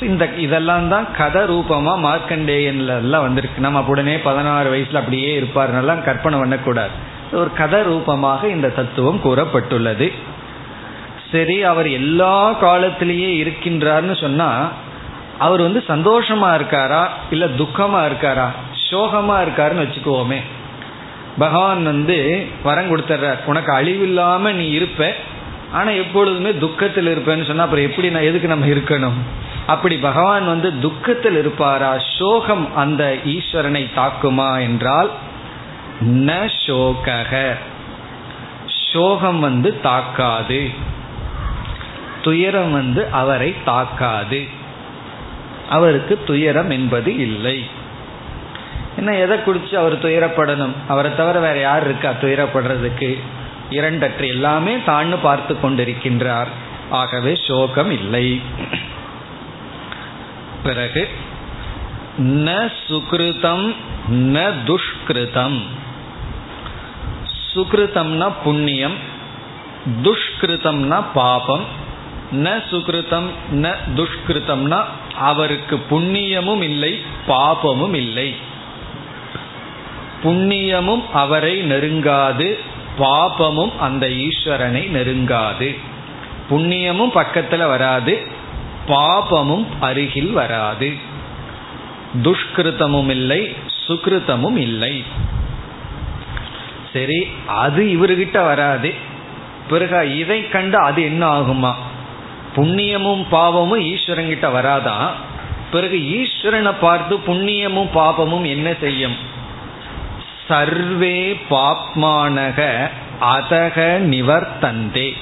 இந்த இதெல்லாம் தான் கதை ரூபமா மார்க்கண்டேயன்ல எல்லாம் வந்திருக்கு. நம்ம உடனே பதினாறு வயசுல அப்படியே இருப்பாருன்னெல்லாம் கற்பனை பண்ணக்கூடாது. ஒரு கதை ரூபமாக இந்த தத்துவம் கூறப்பட்டுள்ளது. சரி அவர் எல்லா காலத்திலேயே இருக்கின்றார்னு சொன்னா அவர் வந்து சந்தோஷமா இருக்காரா? இல்ல துக்கமா இருக்காரா? சோகமா இருக்காருன்னு வச்சுக்குவோமே பகவான் வந்து வரம் கொடுத்துட்றார் உனக்கு அழிவில்லாம நீ இருப்ப. ஆனா எப்பொழுதுமே துக்கத்தில் இருப்பேன்னு சொன்னா அப்புறம் எப்படி நான் எதுக்கு நம்ம இருக்கணும்? அப்படி பகவான் வந்து துக்கத்தில் இருப்பாரா? சோகம் அந்த ஈஸ்வரனை தாக்குமா என்றால் ந சோகக. சோகம் வந்து தாக்காது. துயரம் வந்து அவரை தாக்காது. அவருக்கு துயரம் என்பது இல்லை. என்ன எதை குடிச்சு அவர் துயரப்படணும்? அவரை தவிர வேற யார் இருக்கா துயரப்படுறதுக்கு? இரண்டற்று எல்லாமே தான்னு பார்த்து கொண்டிருக்கின்றார். ஆகவே சோகம் இல்லை. பிறகு ந சுகிருதம் ந துஷ்கிருதம். சுகிருதம்னா புண்ணியம் துஷ்கிருதம்னா பாபம் ந சுகிருதம் ந துஷ்கிருதம்னா அவருக்கு புண்ணியமும் இல்லை பாபமும் இல்லை. புண்ணியமும் அவரை நெருங்காது பாபமும் அந்த ஈஸ்வரனை நெருங்காது. புண்ணியமும் பக்கத்தில் வராது பாபமும் அருகில் வராது. துஷ்கிருத்தமும் இல்லை சுகிருத்தமும் இல்லை. சரி அது இவர்கிட்ட வராது. பிறகு இதை கண்டு அது என்ன ஆகுமா? புண்ணியமும் பாவமும் ஈஸ்வரங்கிட்ட வராதான் பிறகு ஈஸ்வரனை பார்த்து புண்ணியமும் பாபமும் என்ன செய்யும்? சர்வே பாப்மானக அதக நிவர்த்தந்தே.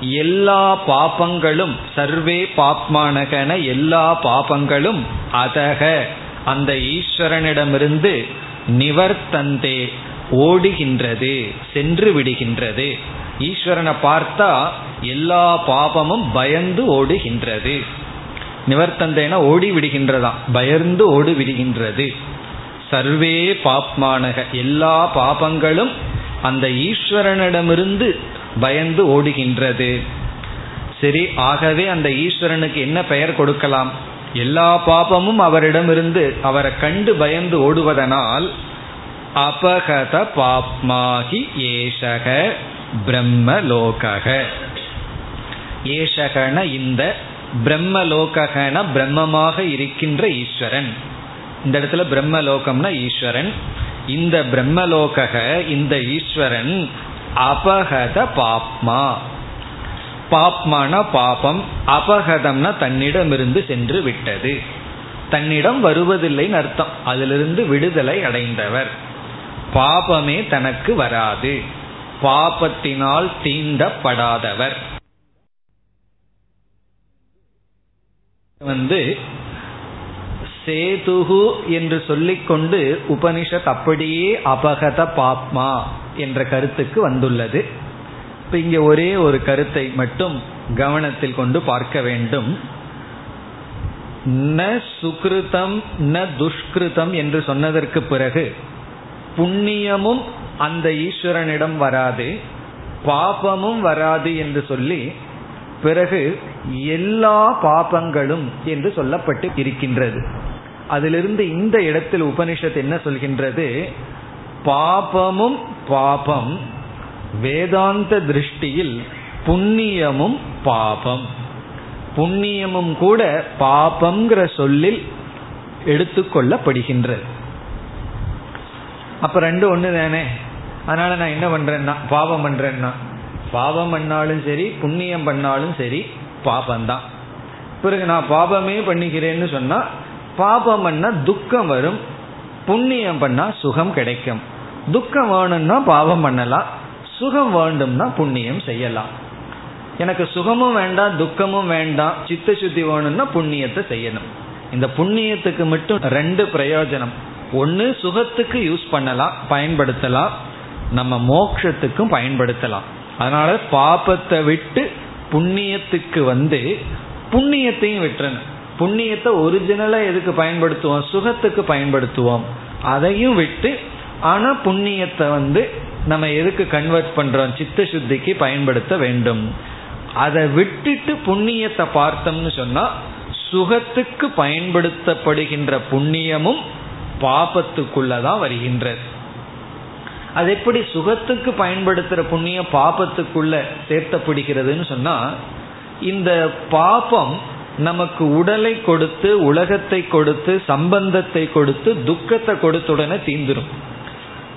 எல்லா பாபங்களும் சர்வே பாப்மானகன எல்லா பாபங்களும் அதக. அந்த ஈஸ்வரனிடமிருந்து நிவர்த்தந்தே. ஓடுகின்றது சென்று விடுகின்றது. ஈஸ்வரனை பார்த்தா எல்லா பாபமும் பயந்து ஓடுகின்றது. நிவர்த்தந்தேனா ஓடி விடுகின்றதாம் பயந்து ஓடி விடுகின்றது. சர்வே பாப்மானக எல்லா பாபங்களும் அந்த ஈஸ்வரனிடமிருந்து பயந்து ஓடுகின்றது. சரி ஆகவே அந்த ஈஸ்வரனுக்கு என்ன பெயர் கொடுக்கலாம்? எல்லா பாபமும் அவரிடமிருந்து அவரை கண்டு பயந்து ஓடுவதனால் அபகத பாப்மாகி ஏஷக பிரம்மலோகக. ஏஷகன இந்த பிரம்மலோகன பிரம்மமாக இருக்கின்ற ஈஸ்வரன். இந்த இடத்துல பிரம்மலோகம்னா ஈஸ்வரன். இந்த பிரம்மலோக இந்த ஈஸ்வரன் அபகத பாப்மா. பாப்மான பாபம் அபகதம்னா தன்னிடமிருந்து சென்று விட்டது. தன்னிடம் வருவதில்லைன்னு அர்த்தம். அதிலிருந்து விடுதலை அடைந்தவர். பாபமே தனக்கு வராது. பாபத்தினால் தீண்டப்படாதவர். வந்து சேதுகு என்று சொல்லிக்கொண்டு உபனிஷத் அப்படியே அபகத பாப்மா என்ற கருத்துக்கு வந்துள்ளது. இப்ப இங்க ஒரே ஒரு கருத்தை மட்டும் கவனத்தில் கொண்டு பார்க்க வேண்டும். ந சுகிருதம் ந துஷ்கிருதம் என்று சொன்னதற்கு பிறகு புண்ணியமும் அந்த ஈஸ்வரனிடம் வராது பாபமும் வராது என்று சொல்லி பிறகு எல்லா பாபங்களும் என்று சொல்லப்பட்டு இருக்கின்றது. அதிலிருந்து இந்த இடத்தில் உபனிஷத் என்ன சொல்கின்றது? பாபமும் பாபம் வேதாந்த திருஷ்டியில் புண்ணியமும் பாபம். புண்ணியமும் கூட பாபம்ங்கிற சொல்லில் எடுத்துக்கொள்ளப்படுகின்றது அப்ப ரெண்டு ஒண்ணு தானே. அதனால நான் என்ன பண்றேன்னா பாவம் பண்றேன்னா. பாவம் பண்ணாலும் சரி புண்ணியம் பண்ணாலும் சரி பாபம்தான். பிறகு நான் பாபமே பண்ணிக்கிறேன்னு சொன்னா பாபம் பண்ணா துக்கம் வரும் புண்ணியம் பண்ணா சுகம் கிடைக்கும். துக்கம் வேணும்னா பாவம் பண்ணலாம் சுகம் வேண்டும்னா புண்ணியம் செய்யலாம். எனக்கு சுகமும் வேண்டாம் துக்கமும் வேண்டாம் சித்த சுத்தி வேணும்னா புண்ணியத்தை செய்யணும். இந்த புண்ணியத்துக்கு மட்டும் ரெண்டு பிரயோஜனம். ஒன்று சுகத்துக்கு யூஸ் பண்ணலாம் பயன்படுத்தலாம் நம்ம மோக்ஷத்துக்கும் பயன்படுத்தலாம். அதனால பாப்பத்தை விட்டு புண்ணியத்துக்கு வந்து புண்ணியத்தையும் விட்டுறணும் புண்ணியத்தை ஒரிஜினலா எதுக்கு பயன்படுத்துவோம்? சுகத்துக்கு பயன்படுத்துவோம். அதையும் விட்டு ஆனா புண்ணியத்தை வந்து நம்ம எதுக்கு கன்வெர்ட் பண்றோம்? சித்த சுத்திக்கு பயன்படுத்த வேண்டும். அதை விட்டுட்டு புண்ணியத்தை பார்த்தோம்னு சொன்னா சுகத்துக்கு பயன்படுத்தப்படுகின்ற புண்ணியமும் பாபத்துக்குள்ளதான் வருகின்றது. அது எப்படி சுகத்துக்கு பயன்படுத்துற புண்ணியம் பாபத்துக்குள்ள சேர்த்தப்படுகிறதுன்னு சொன்னா இந்த பாபம் நமக்கு உடலை கொடுத்து உலகத்தை கொடுத்து சம்பந்தத்தை கொடுத்து துக்கத்தை கொடுத்துடனே தீந்துடும்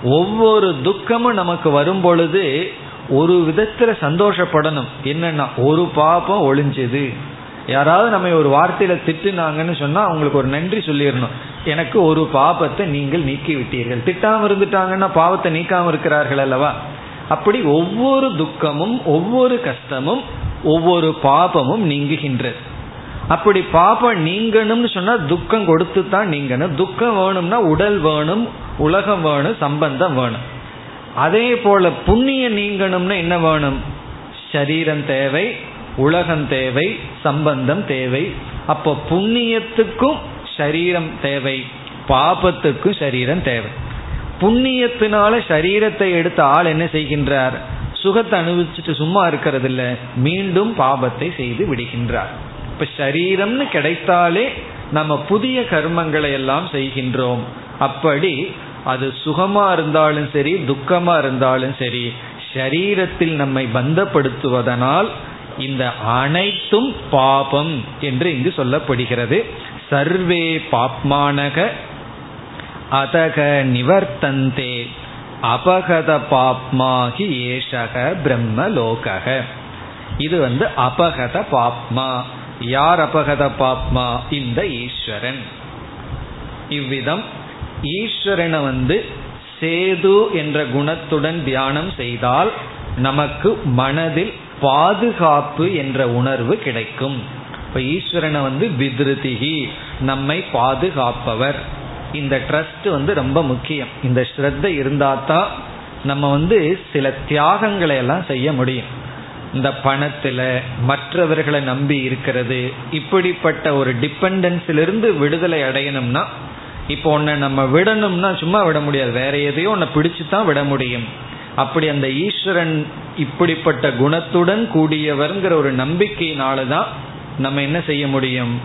ஒவ்வொரு துக்கமும் நமக்கு வரும் பொழுது ஒரு விதத்துல சந்தோஷப்படணும். என்னன்னா ஒரு பாப்பம் ஒளிஞ்சது. யாராவது நம்ம ஒரு வார்த்தையில திட்டுனாங்கன்னு சொன்னா அவங்களுக்கு ஒரு நன்றி சொல்லிடணும். எனக்கு ஒரு பாபத்தை நீங்கள் நீக்கி விட்டீர்கள் திட்டாம இருந்துட்டாங்கன்னா பாவத்தை நீக்காம இருக்கிறார்கள் அல்லவா? அப்படி ஒவ்வொரு துக்கமும் ஒவ்வொரு கஷ்டமும் ஒவ்வொரு பாபமும் நீங்குகின்றது அப்படி பாபம் நீங்கணும்னு சொன்னா துக்கம் கொடுத்து தான் நீங்கணும். துக்கம் வேணும்னா உடல் வேணும் உலகம் வேணும் சம்பந்தம் வேணும். அதே போல புண்ணியம் நீங்கணும்னா என்ன வேணும்? சரீரம் தேவை உலகம் தேவை சம்பந்தம் தேவை. அப்போ புண்ணியத்துக்கும் சரீரம் தேவை. பாபத்துக்கும் சரீரம் தேவை. புண்ணியத்தினால சரீரத்தை எடுத்த ஆள் என்ன செய்கின்றார்? சுகத்தை அனுபவிச்சுட்டு சும்மா இருக்கிறது இல்ல மீண்டும் பாபத்தை செய்து விடுகின்றார். இப்ப சரீரம்னு கிடைத்தாலே நம்ம புதிய கர்மங்களை எல்லாம் செய்கின்றோம். அப்படி அது சுகமா இருந்தாலும் சரி துக்கமா இருந்தாலும் சரி சரீரத்தில் நம்மை பந்தப்படுத்துவதனால் இந்த அனைத்தும் பாபம் என்று இங்கு சொல்லப்படுகிறது. சர்வே பாப்மானக அதக நிவர்த்தந்தே. அபகத பாப்மாகி ஏஷக பிரம்மலோகக. இது வந்து அபகத பாப்மா. யார் அபகத பாப்மா? இந்த ஈஸ்வரன். இவ்விதம் ஈஸ்வரனை வந்து சேது என்ற குணத்துடன் தியானம் செய்தால் நமக்கு மனதில் பாதுகாப்பு என்ற உணர்வு கிடைக்கும். இப்ப ஈஸ்வரனை வந்து விதிருதிகி நம்மை பாதுகாப்பவர். இந்த ட்ரஸ்ட் வந்து ரொம்ப முக்கியம். இந்த ஸ்ரத்த இருந்தா தான் நம்ம வந்து சில தியாகங்களை எல்லாம் செய்ய முடியும். இந்த பணத்துல மற்றவர்களை நம்பி இருக்கிறது இப்படிப்பட்ட ஒரு டிபெண்டன்ஸிலிருந்து விடுதலை அடையணும்னா இப்போ உன்னை நம்ம விடணும்னா சும்மா விட முடியாது. வேற எதையோ ஒன்ன பிடிச்சு தான் விட முடியும். அப்படி அந்த ஈஸ்வரன் இப்படிப்பட்ட குணத்துடன் கூடியவர்ங்கிற ஒரு நம்பிக்கையினால தான் நம்ம என்ன செய்ய முடியும்?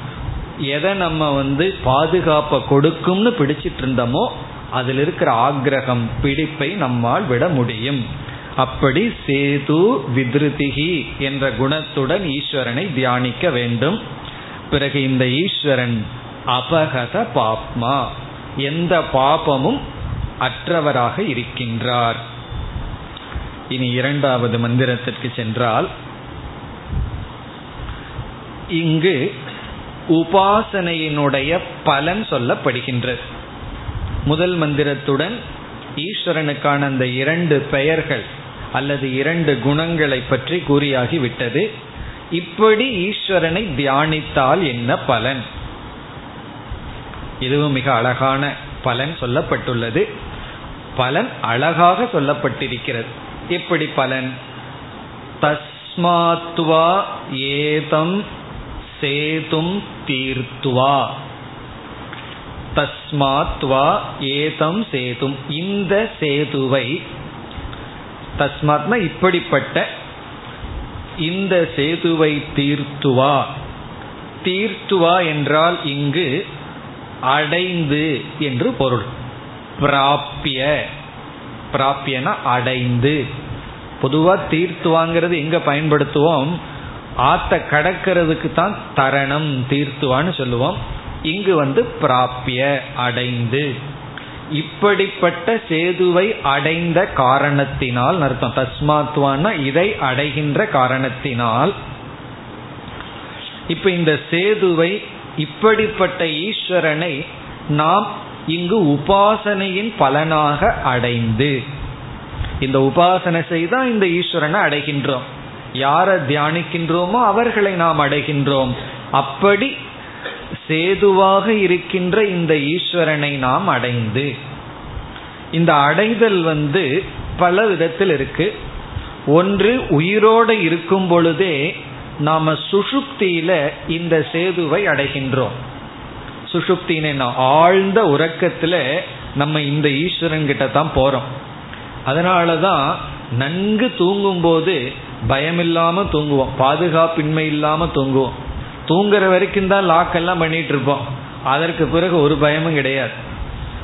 எதை நம்ம வந்து பாதுகாப்பை கொடுக்கும்னு பிடிச்சிட்டு இருந்தோமோ அதில் இருக்கிற ஆக்ரகம் பிடிப்பை நம்மால் விட முடியும். அப்படி சேது விதிருதிகி என்ற குணத்துடன் ஈஸ்வரனை தியானிக்க வேண்டும். பிறகு இந்த ஈஸ்வரன் அபகத பாப்மா எந்த பாபமும் அற்றவராக இருக்கின்றார். இனி இரண்டாவது மந்திரத்திற்கு சென்றால் இங்கு உபாசனையினுடைய பலன் சொல்லப்படுகின்றது. முதல் மந்திரத்துடன் ஈஸ்வரனுக்கான அந்த இரண்டு பெயர்கள் அல்லது இரண்டு குணங்களை பற்றி கூறியாகிவிட்டது. இப்படி ஈஸ்வரனை தியானித்தால் என்ன பலன்? இதுவும் மிக அழகான பலன் சொல்லப்பட்டுள்ளது. பலன் அழகாக சொல்லப்பட்டிருக்கிறது. எப்படி பலன்? தஸ்மாத்வா ஏதம் சேதும் தீர்த்துவா. தஸ்மாத்வா ஏதம் சேதும். இந்த சேதுவை தஸ்மாத்னா இப்படிப்பட்ட இந்த சேதுவை தீர்த்துவா. தீர்த்துவா என்றால் இங்கு அடைந்து என்று பொருள். பிராப்பிய பிராப்பியன அடைந்து. பொதுவாக தீர்த்துவாங்கிறது எங்க பயன்படுத்துவோம்? ஆத்த கடக்கிறதுக்கு தான் தரணம் தீர்த்துவான்னு சொல்லுவோம். இங்கு வந்து பிராப்பிய அடைந்து. இப்படிப்பட்ட சேதுவை அடைந்த காரணத்தினால் அர்த்தம். தஸ்மாத்வான இதை அடைகின்ற காரணத்தினால். இப்ப இந்த சேதுவை இப்படிப்பட்ட ஈஸ்வரனை நாம் இங்கு உபாசனையின் பலனாக அடைந்து. இந்த உபாசனை செய்தா இந்த ஈஸ்வரனை அடைகின்றோம். யாரை தியானிக்கின்றோமோ அவர்களை நாம் அடைகின்றோம். அப்படி சேதுவாக இருக்கின்ற இந்த ஈஸ்வரனை நாம் அடைந்து இந்த அடைதல் வந்து பல விதத்தில் இருக்கு. ஒன்று உயிரோடு இருக்கும் பொழுதே நாம சுஷுப்தியில இந்த சேதுவை அடைகின்றோம். சுஷுப்தின ஆழ்ந்த உறக்கத்துல நம்ம இந்த ஈஸ்வரன் கிட்ட தான் போறோம். அதனாலதான் நன்கு தூங்கும் போது பயமில்லாம தூங்குவோம். பாதுகாப்பின்மை இல்லாம தூங்குவோம். தூங்குற வரைக்கும் தான் லாக் எல்லாம் பண்ணிட்டு இருப்போம். அதற்கு பிறகு ஒரு பயமும் கிடையாது.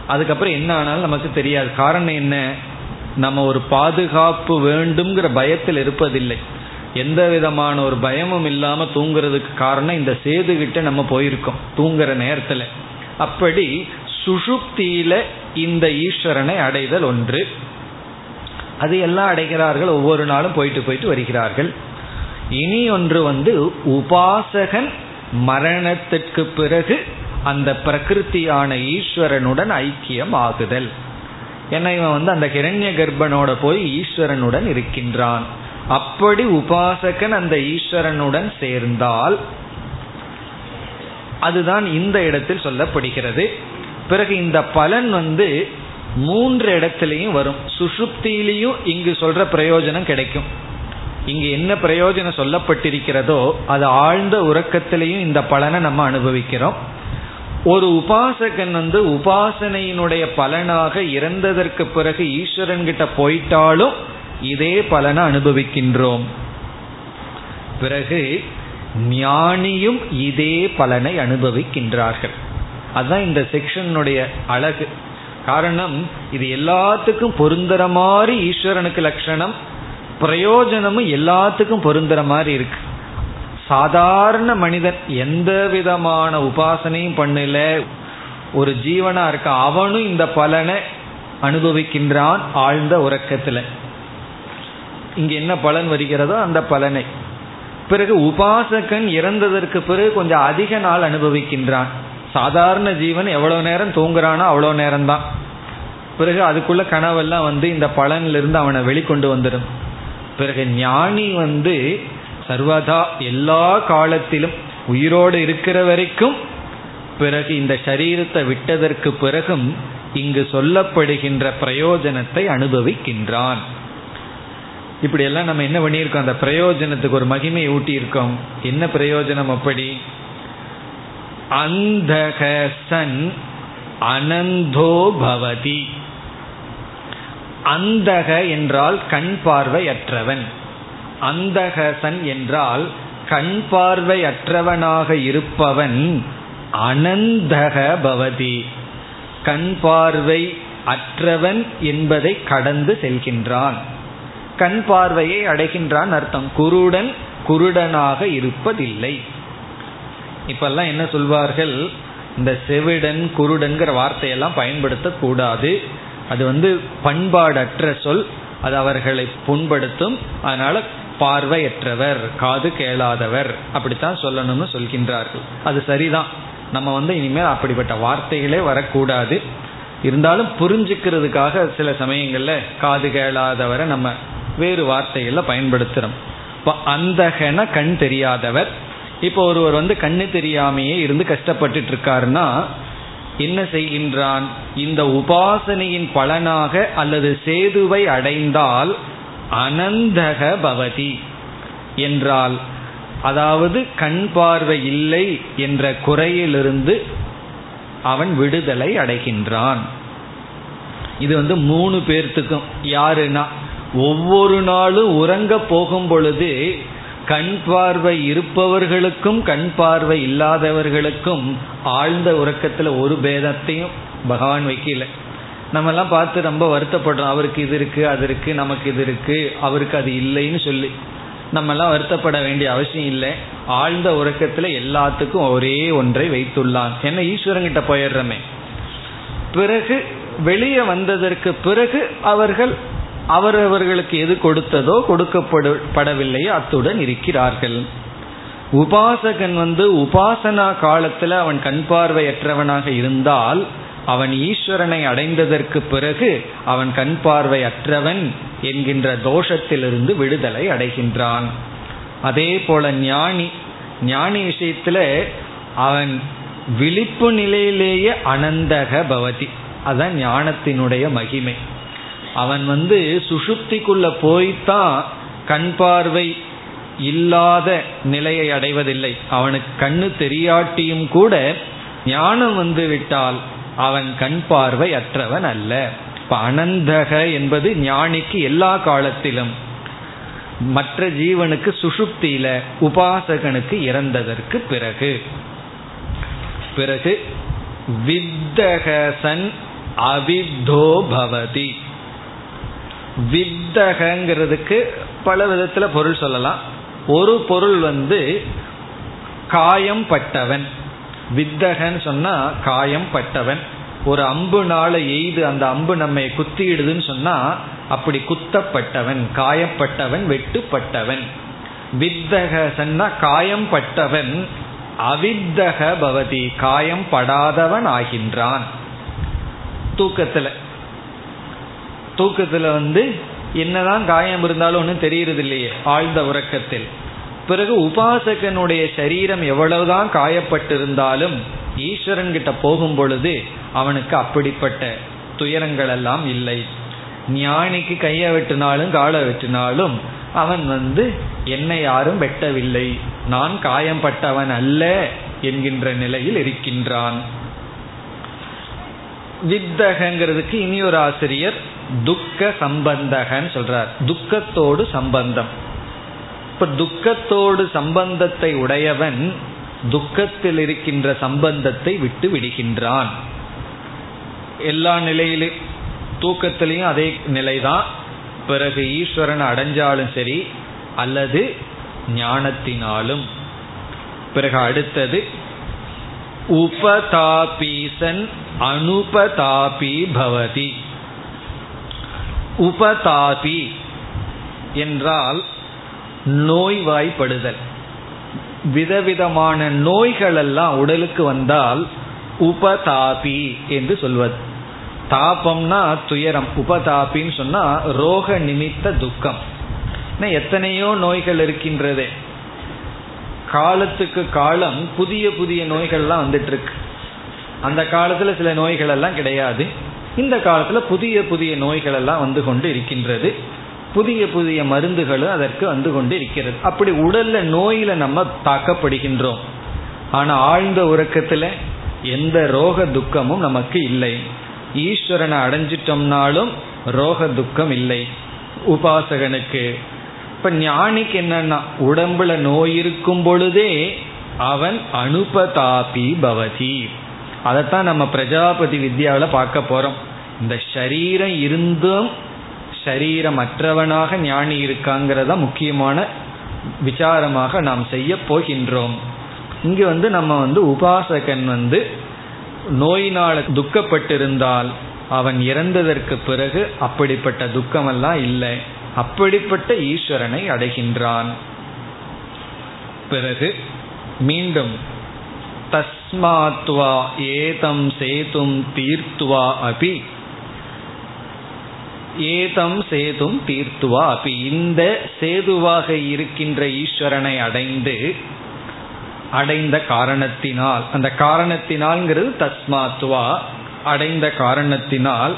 அதுக்கப்புறம் என்ன ஆனாலும் நமக்கு தெரியாது. காரணம் என்ன? நம்ம ஒரு பாதுகாப்பு வேண்டும்ங்கிற பயத்தில் இருப்பதில்லை. எந்த விதமான ஒரு பயமும் இல்லாம தூங்குறதுக்கு காரணம் இந்த சேது கிட்ட நம்ம போயிருக்கோம் தூங்குற நேரத்துல. அப்படி சுஷுப்தியில இந்த ஈஸ்வரனை அடைதல் ஒன்று. அது எல்லாம் அடைகிறார்கள். ஒவ்வொரு நாளும் போயிட்டு போயிட்டு வருகிறார்கள். இனி ஒன்று வந்து உபாசகன் மரணத்திற்கு பிறகு அந்த பிரகிருத்தியான ஈஸ்வரனுடன் ஐக்கியம் ஆகுதல் ஏன்னா இவன் வந்து அந்த கிரண்ய கர்ப்பனோட போய் ஈஸ்வரனுடன் இருக்கின்றான். அப்படி உபாசகன் அந்த ஈஸ்வரனுடன் சேர்ந்தால் அதுதான் இந்த இடத்தில் சொல்லப்படுகிறது. பிறகு இந்த பலன் வந்து மூன்று இடத்துலையும் வரும். சுஷுப்தியிலையும் இங்கு சொல்ற பிரயோஜனம் கிடைக்கும். இங்கு என்ன பிரயோஜனம் சொல்லப்பட்டிருக்கிறதோ அது ஆழ்ந்த உறக்கத்திலையும் இந்த பலனை நம்ம அனுபவிக்கிறோம். ஒரு உபாசகன் வந்து உபாசனையினுடைய பலனாக இறந்ததற்கு பிறகு ஈஸ்வரன் கிட்ட போயிட்டாலும் இதே பலனை அனுபவிக்கின்றோம். பிறகு ஞானியும் இதே பலனை அனுபவிக்கின்றார்கள். அதுதான் இந்த செக்ஷனுடைய அழகு. காரணம் இது எல்லாத்துக்கும் பொருந்துற மாதிரி ஈஸ்வரனுக்கு லட்சணம் பிரயோஜனமும் எல்லாத்துக்கும் பொருந்துற மாதிரி இருக்கு. சாதாரண மனிதன் எந்த விதமான உபாசனையும் பண்ணல. ஒரு ஜீவனா இருக்க அவனும் இந்த பலனை அனுபவிக்கின்றான் ஆழ்ந்த உறக்கத்துல. இங்க என்ன பலன் வருகிறதோ அந்த பலனை. பிறகு உபாசகன் இறந்ததற்கு பிறகு கொஞ்சம் அதிக நாள் அனுபவிக்கின்றான். சாதாரண ஜீவன் எவ்வளவு நேரம் தூங்குறானோ அவ்வளோ நேரம் தான் பிறகு அதுக்குள்ள கனவெல்லாம் வந்து இந்த பலனிலிருந்து அவனை வெளிக்கொண்டு வந்துடும். பிறகு ஞானி வந்து சர்வதா எல்லா காலத்திலும் உயிரோடு இருக்கிற வரைக்கும் பிறகு இந்த சரீரத்தை விட்டதற்கு பிறகும் இங்கு சொல்லப்படுகின்ற பிரயோஜனத்தை அனுபவிக்கின்றான். இப்படி எல்லாம் நம்ம என்ன பண்ணியிருக்கோம்? அந்த பிரயோஜனத்துக்கு ஒரு மகிமை ஊட்டி இருக்கோம் என்ன பிரயோஜனம் அப்படி? அந்தகசன் அனந்தோ பவதி. அந்தக என்றால் கண் பார்வையற்றவன். அந்தகசன் என்றால் கண் பார்வையற்றவனாக இருப்பவன் அனந்தக பவதி. கண் பார்வை அற்றவன் என்பதை கடந்து செல்கின்றான். கண் பார்வையை அடைகின்றான் அர்த்தம் குருடன் குருடனாக இருப்பதில்லை. இப்பெல்லாம் என்ன சொல்வார்கள்? இந்த செவிடன் குருடன்கிற வார்த்தையெல்லாம் பயன்படுத்தக்கூடாது அது வந்து பண்பாடற்ற சொல். அது அவர்களை புண்படுத்தும். அதனால பார்வையற்றவர் காது கேளாதவர் அப்படித்தான் சொல்லணும்னு சொல்கின்றார்கள். அது சரிதான். நம்ம வந்து இனிமேல் அப்படிப்பட்ட வார்த்தைகளே வரக்கூடாது. இருந்தாலும் புரிஞ்சுக்கிறதுக்காக சில சமயங்களில் காது கேளாதவரை நம்ம வேறு வார்த்தைகளில் பயன்படுத்துகிறோம் இப்போ அந்தகன கண் தெரியாதவர் இப்போ ஒருவர் வந்து கண்ணு தெரியாமையே இருந்து கஷ்டப்பட்டுட்டு இருக்காருன்னா என்ன செய்கின்றான்? இந்த உபாசனையின் பலனாக அல்லது சேதுவை அடைந்தால் அனந்தக பவதி என்றால் அதாவது கண் பார்வை இல்லை என்ற குறையிலிருந்து அவன் விடுதலை அடைகின்றான். இது வந்து மூணு பேர்த்துக்கும் யாருன்னா ஒவ்வொரு நாளும் உறங்க போகும் பொழுது கண் பார்வை இருப்பவர்களுக்கும் கண் பார்வை இல்லாதவர்களுக்கும் ஆழ்ந்த உறக்கத்தில் ஒரு பேதத்தையும் பகவான் வைக்கல. நம்மெல்லாம் பார்த்து ரொம்ப வருத்தப்படுறோம். அவருக்கு இது இருக்குது அது இருக்குது நமக்கு இது இருக்குது அவருக்கு அது இல்லைன்னு சொல்லி. நம்மெல்லாம் வருத்தப்பட வேண்டிய அவசியம் இல்லை. ஆழ்ந்த உறக்கத்தில் எல்லாத்துக்கும் ஒரே ஒன்றை வைத்துள்ளான். என்ன ஈஸ்வரங்கிட்ட போயிடுறமே. பிறகு வெளியே வந்ததற்கு பிறகு அவர்கள் அவரவர்களுக்கு எது கொடுத்ததோ கொடுக்கப்படவில்லையோ அத்துடன் இருக்கிறார்கள். உபாசகன் வந்து உபாசனா காலத்துல அவன் கண் பார்வையற்றவனாக இருந்தால் அவன் ஈஸ்வரனை அடைந்ததற்கு பிறகு அவன் கண் பார்வையற்றவன் என்கின்ற தோஷத்திலிருந்து விடுதலை அடைகின்றான். அதே போல ஞானி ஞானி விஷயத்துல அவன் விழிப்பு நிலையிலேயே அனந்தக பவதி. அதான் ஞானத்தினுடைய மகிமை. அவன் வந்து சுஷுப்திக்குள்ள போய்தான் கண் பார்வை இல்லாத நிலையை அடைவதில்லை. அவனுக்கு கண்ணு தெரியாட்டியும் கூட ஞானம் வந்து விட்டால் அவன் கண் பார்வை அற்றவன் அல்ல. இப்ப அனந்தக என்பது ஞானிக்கு எல்லா காலத்திலும் மற்ற ஜீவனுக்கு சுஷுப்தியில உபாசகனுக்கு இறந்ததற்கு பிறகு. பிறகு வித்தகசன் அவித்தோ பவதி. வித்தகங்கிறதுக்கு பல விதத்துல பொருள் சொல்லலாம். ஒரு பொருள் வந்து காயம் பட்டவன் வித்தகன்னு சொன்னா காயம் பட்டவன் ஒரு அம்பு நாளை எய்து அந்த அம்பு நம்மை குத்திடுதுன்னு சொன்னா அப்படி குத்தப்பட்டவன் காயப்பட்டவன் வெட்டுப்பட்டவன். வித்தக சொன்னா காயம் பட்டவன் அவித்தக பவதி காயம் படாதவன் ஆகின்றான். தூக்கத்துல. தூக்கத்துல வந்து என்னதான் காயம் இருந்தாலும் ஒன்றும் தெரியறது இல்லையே ஆழ்ந்த உறக்கத்தில். பிறகு உபாசகனுடைய சரீரம் எவ்வளவுதான் காயப்பட்டிருந்தாலும் ஈஸ்வரன் கிட்ட போகும் பொழுது அவனுக்கு அப்படிப்பட்ட துயரங்கள் எல்லாம் இல்லை. ஞானிக்கு கையை வெட்டினாலும் காலை வெட்டினாலும் அவன் வந்து என்னை யாரும் வெட்டவில்லை. நான் காயம்பட்டவன் அல்ல என்கின்ற நிலையில் இருக்கின்றான். வித்தகங்கிறதுக்கு இனி ஒரு ஆசிரியர் துக்க சம்பந்தகன்னு சொல்றார். துக்கத்தோடு சம்பந்தம். இப்ப துக்கத்தோடு சம்பந்தத்தை உடையவன் துக்கத்தில் இருக்கின்ற சம்பந்தத்தை விட்டு விடுகின்றான். எல்லா நிலையிலும் தூக்கத்திலையும் அதே நிலைதான். பிறகு ஈஸ்வரன் அடைஞ்சாலும் சரி அல்லது ஞானத்தினாலும். பிறகு அடுத்தது உபதாபீசன் அனுபதாபி பவதி. உபதாபி என்றால் நோய்வாய்ப்படுதல். விதவிதமான நோய்கள் எல்லாம் உடலுக்கு வந்தால் உபதாபி என்று சொல்வது. தாபம்னா துயரம் உபதாபின்னு சொன்னா ரோக நிமித்த துக்கம். எத்தனையோ நோய்கள் இருக்கின்றது. காலத்துக்கு காலம் புதிய புதிய நோய்கள்லாம் வந்துட்டு இருக்கு அந்த காலத்துல சில நோய்கள் எல்லாம் கிடையாது. இந்த காலத்துல புதிய புதிய நோய்கள் எல்லாம் வந்து கொண்டு இருக்கின்றது. புதிய புதிய மருந்துகளும் அதற்கு வந்து கொண்டு இருக்கிறது. அப்படி உடல்ல நோயில நம்ம தாக்கப்படுகின்றோம். ஆனா ஆழ்ந்த உறக்கத்துல எந்த ரோக துக்கமும் நமக்கு இல்லை. ஈஸ்வரனை அடைஞ்சிட்டோம்னாலும் ரோக துக்கம் இல்லை. உபாசகனுக்கு இப்ப ஞானிக்கு என்னன்னா உடம்புல நோய் இருக்கும் பொழுதே அவன் அனுபதாபி பவதி. அதைத்தான் நம்ம பிரஜாபதி வித்யாவில் பார்க்க போறோம். இந்த சரீரம் இருந்தும் சரீரமற்றவனாக ஞானி இருக்காங்கிறத முக்கியமான விசாரமாக நாம் செய்ய போகின்றோம். இங்கு வந்து நம்ம வந்து உபாசகன் வந்து நோயினால் துக்கப்பட்டிருந்தால் அவன் இறந்ததற்கு பிறகு அப்படிப்பட்ட துக்கமெல்லாம் இல்லை. அப்படிப்பட்ட ஈஸ்வரனை அடைகின்றான். பிறகு மீண்டும் தஸ்மாத்வா ஏதம் சேதும் தீர்த்துவா அபி. ஏதம் சேதும் தீர்த்துவா அப்படி இந்த சேதுவாக இருக்கின்ற ஈஸ்வரனை அடைந்து அடைந்த காரணத்தினால் அந்த காரணத்தினால்ங்கிறது தஸ்மாத்வா. அடைந்த காரணத்தினால்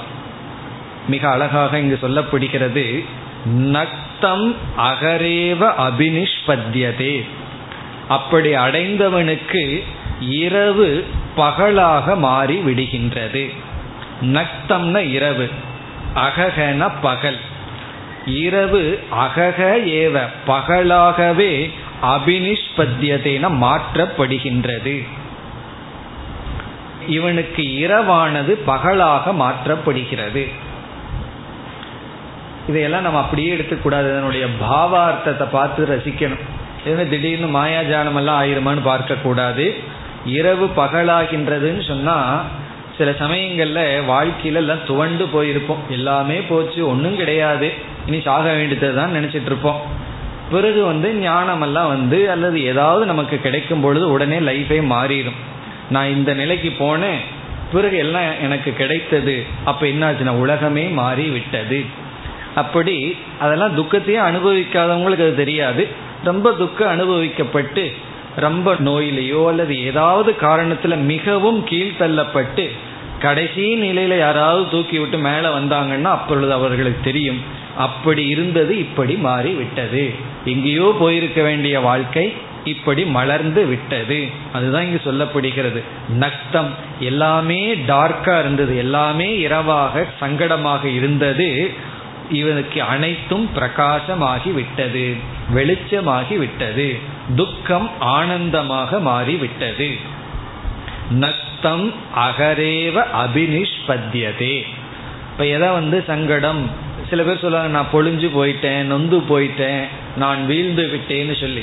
மிக அழகாக இங்கு சொல்லப்படுகிறது நக்தம் அகரேவ அபினிஷ்பத்தியதே அப்படி அடைந்தவனுக்கு இரவு பகலாக மாறி விடுகின்றது. நக்தம்ன இரவு அககன பகல். இரவு அகக ஏவ பகலாகவே அபினிஷ்பத்தியதேன மாற்றப்படுகின்றது. இவனுக்கு இரவானது பகலாக மாற்றப்படுகிறது. இதையெல்லாம் நம்ம அப்படியே எடுத்துக்கூடாது. அதனுடைய பாவார்த்தத்தை பார்த்து ரசிக்கணும். எதுவுமே திடீர்னு மாயாஜாலம் எல்லாம் ஆயிருமான்னு பார்க்கக்கூடாது. இரவு பகலாகின்றதுன்னு சொன்னால் சில சமயங்களில் வாழ்க்கையில எல்லாம் துவண்டு போயிருப்போம். எல்லாமே போச்சு ஒன்றும் கிடையாது. இனி சாக வேண்டியது தான் நினச்சிட்டு இருப்போம் பிறகு வந்து ஞானமெல்லாம் வந்து அல்லது ஏதாவது நமக்கு கிடைக்கும் பொழுது உடனே லைஃபே மாறிடும். நான் இந்த நிலைக்கு போனேன் பிறகு எல்லாம் எனக்கு கிடைத்தது. அப்போ என்னாச்சுன்னா உலகமே மாறி விட்டது அப்படி அதெல்லாம் துக்கத்தையே அனுபவிக்காதவங்களுக்கு அது தெரியாது. ரொம்ப துக்கம் அனுபவிக்கப்பட்டு ரொம்ப நோயிலையோ அல்லது ஏதாவது காரணத்தில் மிகவும் கீழ்த்தள்ளப்பட்டு கடைசி நிலையில யாராவது தூக்கி விட்டு மேலே வந்தாங்கன்னா அப்பொழுது அவர்களுக்கு தெரியும் அப்படி இருந்தது இப்படி மாறி விட்டது எங்கேயோ போயிருக்க வேண்டிய வாழ்க்கை இப்படி மலர்ந்து விட்டது. அதுதான் இங்கு சொல்லப்படுகிறது. நக்தம் எல்லாமே டார்க்கா இருந்தது எல்லாமே இரவாக சங்கடமாக இருந்தது. இவனுக்கு அனைத்தும் பிரகாசமாகி விட்டது வெளிச்சமாகி விட்டது துக்கம் ஆனந்தமாக மாறிவிட்டது. நக்தம் அகரேவ அபினிஷ்பத்தியதே இப்ப எதை வந்து சங்கடம்? சில பேர் சொல்லுவாங்க நான் பொழிஞ்சு போயிட்டேன் நொந்து போயிட்டேன் நான் வீழ்ந்து விட்டேன்னு சொல்லி.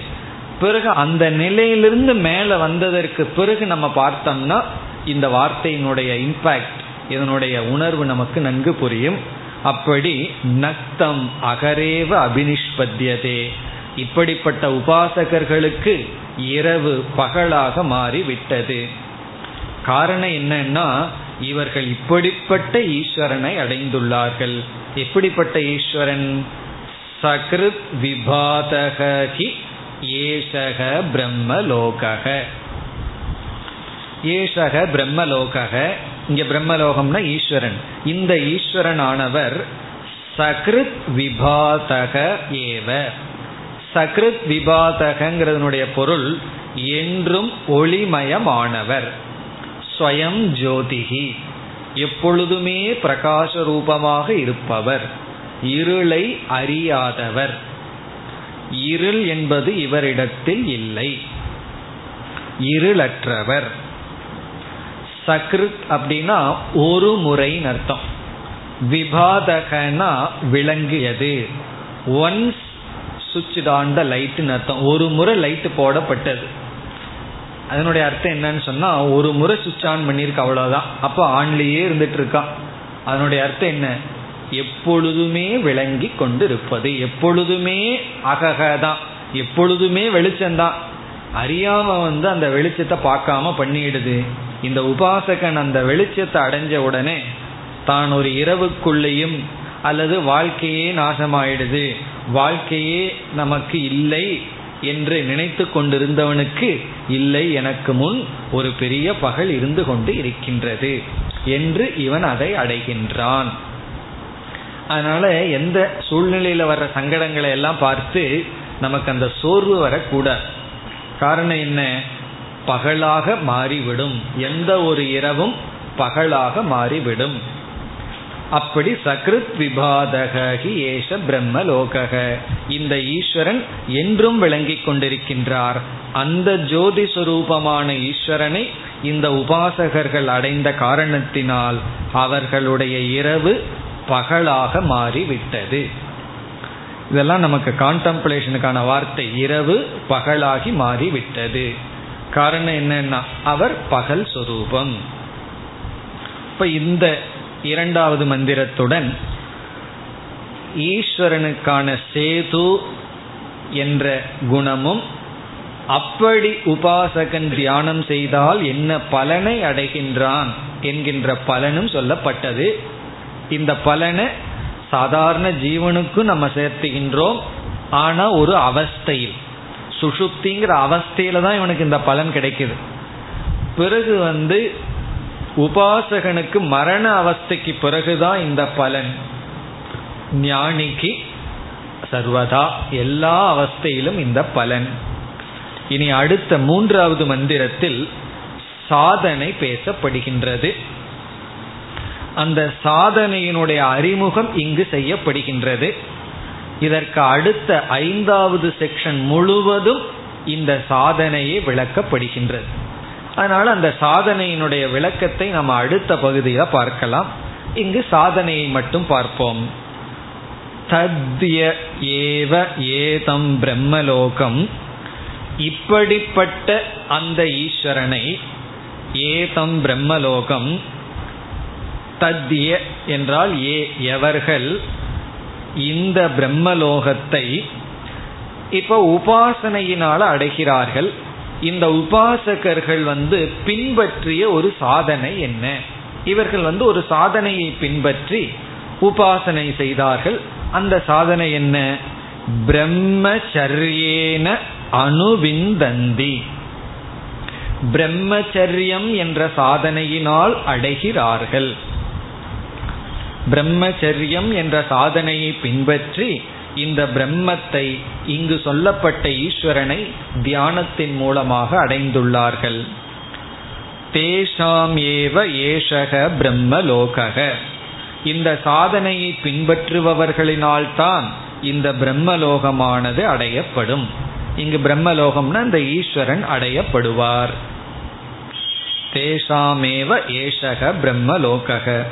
பிறகு அந்த நிலையிலிருந்து மேலே வந்ததற்கு பிறகு நம்ம பார்த்தோம்னா இந்த வார்த்தையினுடைய இம்பேக்ட் இதனுடைய உணர்வு நமக்கு நன்கு புரியும். அப்படி நக்தம் அகரேவ அபினிஷ்பத்தியதே இப்படிப்பட்ட உபாசகர்களுக்கு இரவு பகலாக மாறி விட்டது காரணம் என்னன்னா இவர்கள் இப்படிப்பட்ட ஈஸ்வரனை அடைந்துள்ளார்கள். எப்படிப்பட்ட ஈஸ்வரன்? சகிருத் விபாதகி ஏஷக பிரம்மலோகக. ஏஷக பிரம்மலோகக இங்க பிரம்மலோகம்னா ஈஸ்வரன். இந்த ஈஸ்வரன் ஆனவர் சகிருத் விபாதக ஏவ. சகிருத் விபாதகங்கிறதனுடைய பொருள் என்றும் ஒளிமயமானவர். ஸ்வயம் ஜோதிகி எப்பொழுதுமே பிரகாச ரூபமாக இருப்பவர். இருளை அறியாதவர். இருள் என்பது இவரிடத்தில் இல்லை. இருளற்றவர். சக்ருத் அப்படின்னா ஒரு முறைன்னு அர்த்தம். விபாதகனா விளங்கியது. ஒன்ஸ் சுவிட்ச் ஆன் த லைட்டுன்னு அர்த்தம். ஒரு முறை லைட்டு போடப்பட்டது. அதனுடைய அர்த்தம் என்னன்னு சொன்னா ஒரு முறை சுவிட்ச் ஆன் பண்ணியிருக்கு அவ்வளோதான் அப்போ ஆன்லேயே இருந்துட்டு இருக்கான் அதனுடைய அர்த்தம் என்ன? எப்பொழுதுமே விளங்கி கொண்டு இருப்பது எப்பொழுதுமே அககதான். எப்பொழுதுமே வெளிச்சம்தான். அறியாம வந்து அந்த வெளிச்சத்தை பார்க்காம பண்ணிடுது. இந்த உபாசகன் அந்த வெளிச்சத்தை அடைஞ்ச உடனே தான் ஒரு இரவுக்குள்ளேயும் அல்லது வாழ்க்கையே நாசமாயிடுது வாழ்க்கையே நமக்கு இல்லை என்று நினைத்து கொண்டிருந்தவனுக்கு இல்லை எனக்கு முன் ஒரு பெரிய பகல் இருந்து கொண்டு இருக்கின்றது என்று இவன் அதை அடைகின்றான். அதனால எந்த சூழ்நிலையில வர்ற சங்கடங்களை எல்லாம் பார்த்து நமக்கு அந்த சோர்வு வரக்கூடாது. காரணம் என்ன? பகலாக மாறிவிடும். எந்த ஒரு இரவும் பகலாக மாறிவிடும். அப்படி சக்ருத் விபாதகி ஏஷ பிரம்மலோகக இந்த ஈஸ்வரன் என்றும் விளங்கி கொண்டிருக்கின்றார். அந்த ஜோதி சுரூபமான ஈஸ்வரனை இந்த உபாசகர்கள் அடைந்த காரணத்தினால் அவர்களுடைய இரவு பகலாக மாறிவிட்டது. இதெல்லாம் நமக்கு கான்டம்ப்ளேஷனுக்கான வார்த்தை. இரவு பகலாகி மாறிவிட்டது. காரணம் என்னன்னா அவர் பகல் சொரூபம். இப்ப இந்த இரண்டாவது மந்திரத்துடன் ஈஸ்வரனுக்கான சேது என்ற குணமும் அப்படி உபாசகன் தியானம் செய்தால் என்ன பலனை அடைகின்றான் என்கின்ற பலனும் சொல்லப்பட்டது. இந்த பலனை சாதாரண ஜீவனுக்கும் நம்ம சேர்த்துகின்றோம். ஆனா ஒரு அவஸ்தையில். சுஷுப்திங்கிற அவஸ்தையில தான் இவனுக்கு இந்த பலன் கிடைக்குது. பிறகு வந்து உபாசகனுக்கு மரண அவஸ்தைக்கு பிறகுதான் இந்த பலன். ஞானிக்கு சர்வதா எல்லா அவஸ்தையிலும் இந்த பலன். இனி அடுத்த மூன்றாவது மந்திரத்தில் சாதனை பேசப்படுகின்றது. அந்த சாதனையினுடைய அறிமுகம் இங்கு செய்யப்படுகின்றது. இதற்கு அடுத்த ஐந்தாவது செக்ஷன் முழுவதும் இந்த சாதனையை விளக்கப்படுகின்றது. அதனால அந்த சாதனையினுடைய விளக்கத்தை நம்ம அடுத்த பகுதியில் பார்க்கலாம். இங்கு சாதனையை மட்டும் பார்ப்போம். தத்ய ஏவ ஏதம் பிரம்மலோகம். இப்படிப்பட்ட அந்த ஈஸ்வரனை ஏதம் பிரம்மலோகம். தத்ய என்றால் ஏ எவர்கள்? இந்த பிரம்மலோகத்தை இப்ப உபாசனையினால அடைகிறார்கள். இந்த உபாசகர்கள் வந்து பின்பற்றிய ஒரு சாதனை என்ன? இவர்கள் வந்து ஒரு சாதனையை பின்பற்றி உபாசனை செய்தார்கள். அந்த சாதனை என்ன? பிரம்மச்சரியேன அணுவிந்தந்தி. பிரம்மச்சரியம் என்ற சாதனையினால் அடைகிறார்கள். பிரம்மச்சரியம் என்ற சாதனையை பின்பற்றி இந்த பிரம்மத்தை இங்கு சொல்லப்பட்ட ஈஸ்வரனை தியானத்தின் மூலமாக அடைந்துள்ளார்கள். தேஷாம் ஏவ ஏஷக பிரம்மலோகக. இந்த சாதனையை பின்பற்றுபவர்களினால்தான் இந்த பிரம்மலோகமானது அடையப்படும். இங்கு பிரம்மலோகம்னா இந்த ஈஸ்வரன் அடையப்படுவார். தேஷாமேவ ஏஷக பிரம்மலோகக.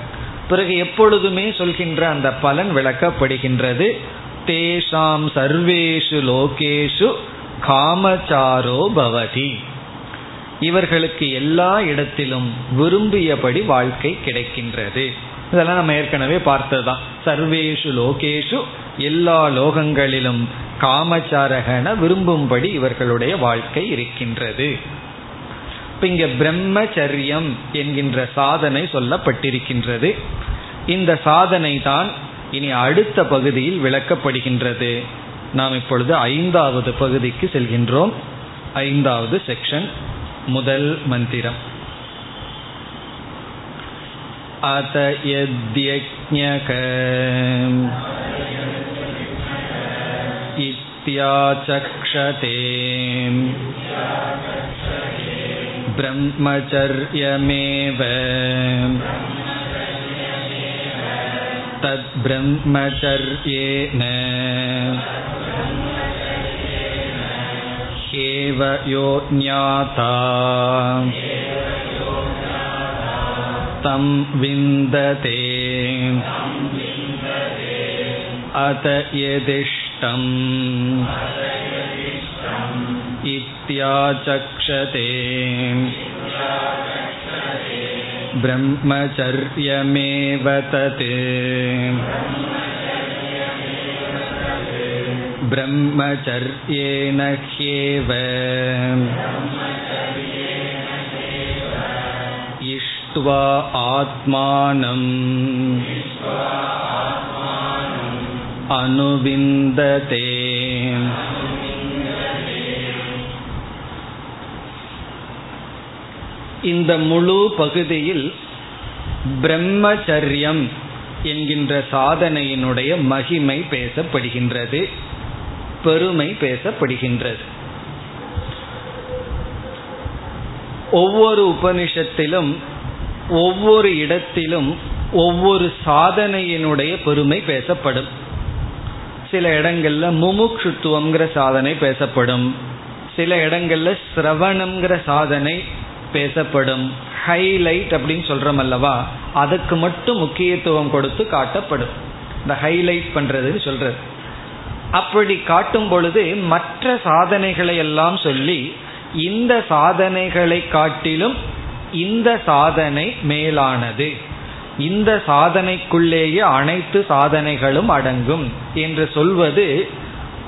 பிறகு எப்பொழுதுமே சொல்கின்ற அந்த பலன் விளக்கப்படுகின்றது. தேஷாம் சர்வேஷு லோகேஷு காமச்சாரோ பவதி. இவர்களுக்கு எல்லா இடத்திலும் விரும்பியபடி வாழ்க்கை கிடைக்கின்றது. இதெல்லாம் நம்ம ஏற்கனவே பார்த்ததுதான். சர்வேஷு லோகேஷு எல்லா லோகங்களிலும் காமச்சாரகன விரும்பும்படி இவர்களுடைய வாழ்க்கை இருக்கின்றது. இப்ப இங்க பிரம்மச்சரியம் என்கின்ற சாதனை சொல்லப்பட்டிருக்கின்றது இந்த சாதனை தான் இனி அடுத்த பகுதியில் விளக்கப்படுகின்றது நாம் இப்பொழுது ஐந்தாவது பகுதிக்கு செல்கின்றோம் ஐந்தாவது செக்ஷன் முதல் மந்திரம் अत यद्यज्ञक इत्याचक्षते ब्रह्मचर्यमेव तद्ब्रह्मचर्येण एव यो ज्ञाता तं विन्दते अत यदिष्टम् इत्याचक्षते ब्रह्मचर्यमेव तत् ब्रह्मचर्येण ह्येव इष्ट्वा आत्मानम् अनुविन्दते இந்த முழு பகுதியில் பிரம்மச்சரியம் என்கின்ற சாதனையினுடைய மகிமை பேசப்படுகின்றது பெருமை பேசப்படுகின்றது. ஒவ்வொரு உபனிஷத்திலும் ஒவ்வொரு இடத்திலும் ஒவ்வொரு சாதனையினுடைய பெருமை பேசப்படும். சில இடங்கள்ல முமுக்ஷுத்துவம்ங்கிற சாதனை பேசப்படும். சில இடங்கள்ல சிரவணம்ங்கிற சாதனை பேசப்படும் ஹைலைட் அப்படின்னு சொல்றோம் அல்லவா? அதுக்கு மட்டும் முக்கியத்துவம் கொடுத்து காட்டப்படும். இந்த ஹைலைட் பண்றதுன்னு சொல்றது. அப்படி காட்டும் பொழுது மற்ற சாதனைகளை எல்லாம் சொல்லி இந்த சாதனைகளை காட்டிலும் இந்த சாதனை மேலானது. இந்த சாதனைக்குள்ளேயே அனைத்து சாதனைகளும் அடங்கும் என்று சொல்வது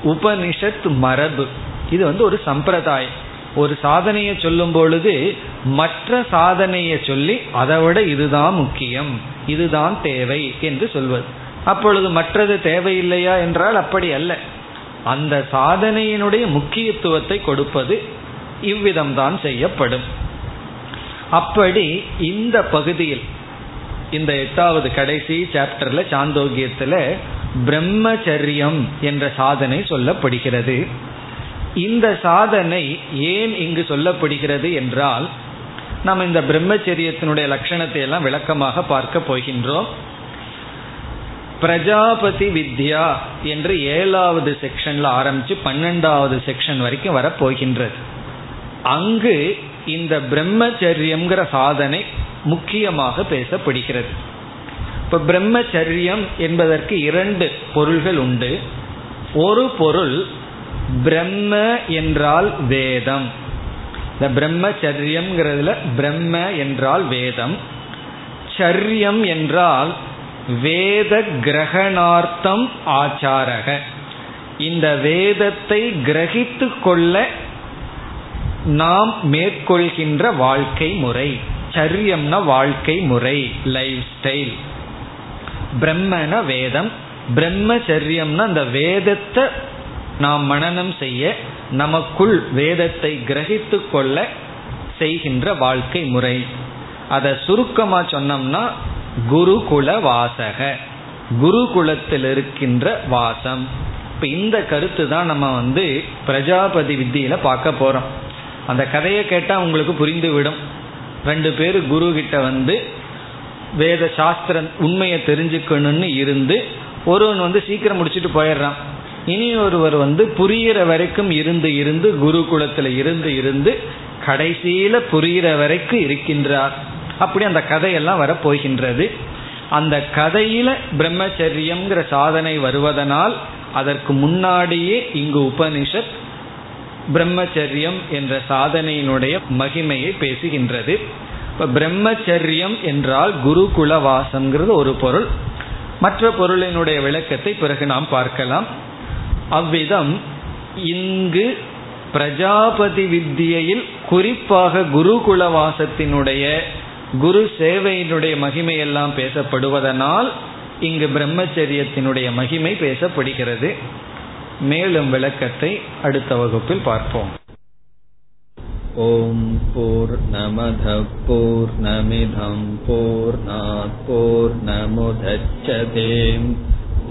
உபனிஷத் மரபு. இது வந்து ஒரு சம்பிரதாயம். ஒரு சாதனையை சொல்லும் பொழுது மற்ற சாதனையை சொல்லி அதை விட இதுதான் முக்கியம் இதுதான் தேவை என்று சொல்வது. அப்பொழுது மற்றது தேவையில்லையா என்றால் அப்படி அல்ல. அந்த சாதனையினுடைய முக்கியத்துவத்தை கொடுப்பது இவ்விதம்தான் செய்யப்படும். அப்படி இந்த பகுதியில் இந்த எட்டாவது கடைசி சாப்டர்ல சாந்தோக்கியத்துல பிரம்மச்சரியம் என்ற சாதனை சொல்லப்படுகிறது. இந்த சாதனை ஏன் இங்கு சொல்லப்படுகிறது என்றால் நாம் இந்த பிரம்மச்சரியத்தினுடைய லட்சணத்தை எல்லாம் விளக்கமாக பார்க்க போகின்றோம். பிரஜாபதி வித்யா என்று ஏழாவது செக்ஷன்ல ஆரம்பிச்சு பன்னெண்டாவது செக்ஷன் வரைக்கும் வரப்போகின்றது. அங்கு இந்த பிரம்மச்சரியம்ங்கிற சாதனை முக்கியமாக பேசப்படுகிறது. இப்ப பிரம்மச்சரியம் என்பதற்கு இரண்டு பொருள்கள் உண்டு. ஒரு பொருள் பிரம்ம என்றால் வேதம். இந்த பிரம்மச்சரியம்ங்கிறதுல பிரம்ம என்றால் வேதம். சர்யம் என்றால் வேத கிரகணார்த்தம் ஆச்சாரக. இந்த வேதத்தை கிரகித்து கொள்ள நாம் மேற்கொள்கின்ற வாழ்க்கை முறை. சரியம்னா வாழ்க்கை முறை லைஃப் ஸ்டைல் பிரம்மன வேதம். பிரம்மச்சரியம்னா அந்த வேதத்தை நாம் மனநம் செய்ய நமக்குள் வேதத்தை கிரகித்து கொள்ள செய்கின்ற வாழ்க்கை முறை. அதை சுருக்கமா சொன்னோம்னா குருகுல வாசக. குருகுலத்தில் இருக்கின்ற வாசம். இப்ப இந்த கருத்து தான் நம்ம வந்து பிரஜாபதி வித்தியில பார்க்க போறோம். அந்த கதையை கேட்டா உங்களுக்கு புரிந்துவிடும். ரெண்டு பேர் குரு கிட்ட வந்து வேத சாஸ்திர உண்மையை தெரிஞ்சுக்கணும்னு இருந்து ஒருவன் வந்து சீக்கிரம் முடிச்சுட்டு போயிடுறான். இனி ஒருவர் வந்து புரிகிற வரைக்கும் இருந்து இருந்து குருகுலத்தில் இருந்து இருந்து கடைசியில புரிகிற வரைக்கும் இருக்கின்றார். அப்படி அந்த கதையெல்லாம் வரப்போகின்றது. அந்த கதையில பிரம்மச்சரியம்ங்கிற சாதனை வருவதனால் அதற்கு முன்னாடியே இங்கு உபனிஷத் பிரம்மச்சரியம் என்ற சாதனையினுடைய மகிமையை பேசுகின்றது. இப்போ பிரம்மச்சரியம் என்றால் குருகுல வாசம்ங்கிறது ஒரு பொருள். மற்ற பொருளினுடைய விளக்கத்தை பிறகு நாம் பார்க்கலாம். அவ்விதம் இங்கு பிரஜாபதி வித்தியையில் குறிப்பாக குருகுல வாசத்தினுடைய குரு சேவையினுடைய மகிமையெல்லாம் பேசப்படுவதனால் இங்கு பிரம்மச்சரியத்தினுடைய மகிமை பேசப்படுகிறது. மேலும் விளக்கத்தை அடுத்த வகுப்பில் பார்ப்போம். ஓம் போர் நமத போர் நமிதம் போர் போர் நமுதச்சதேம்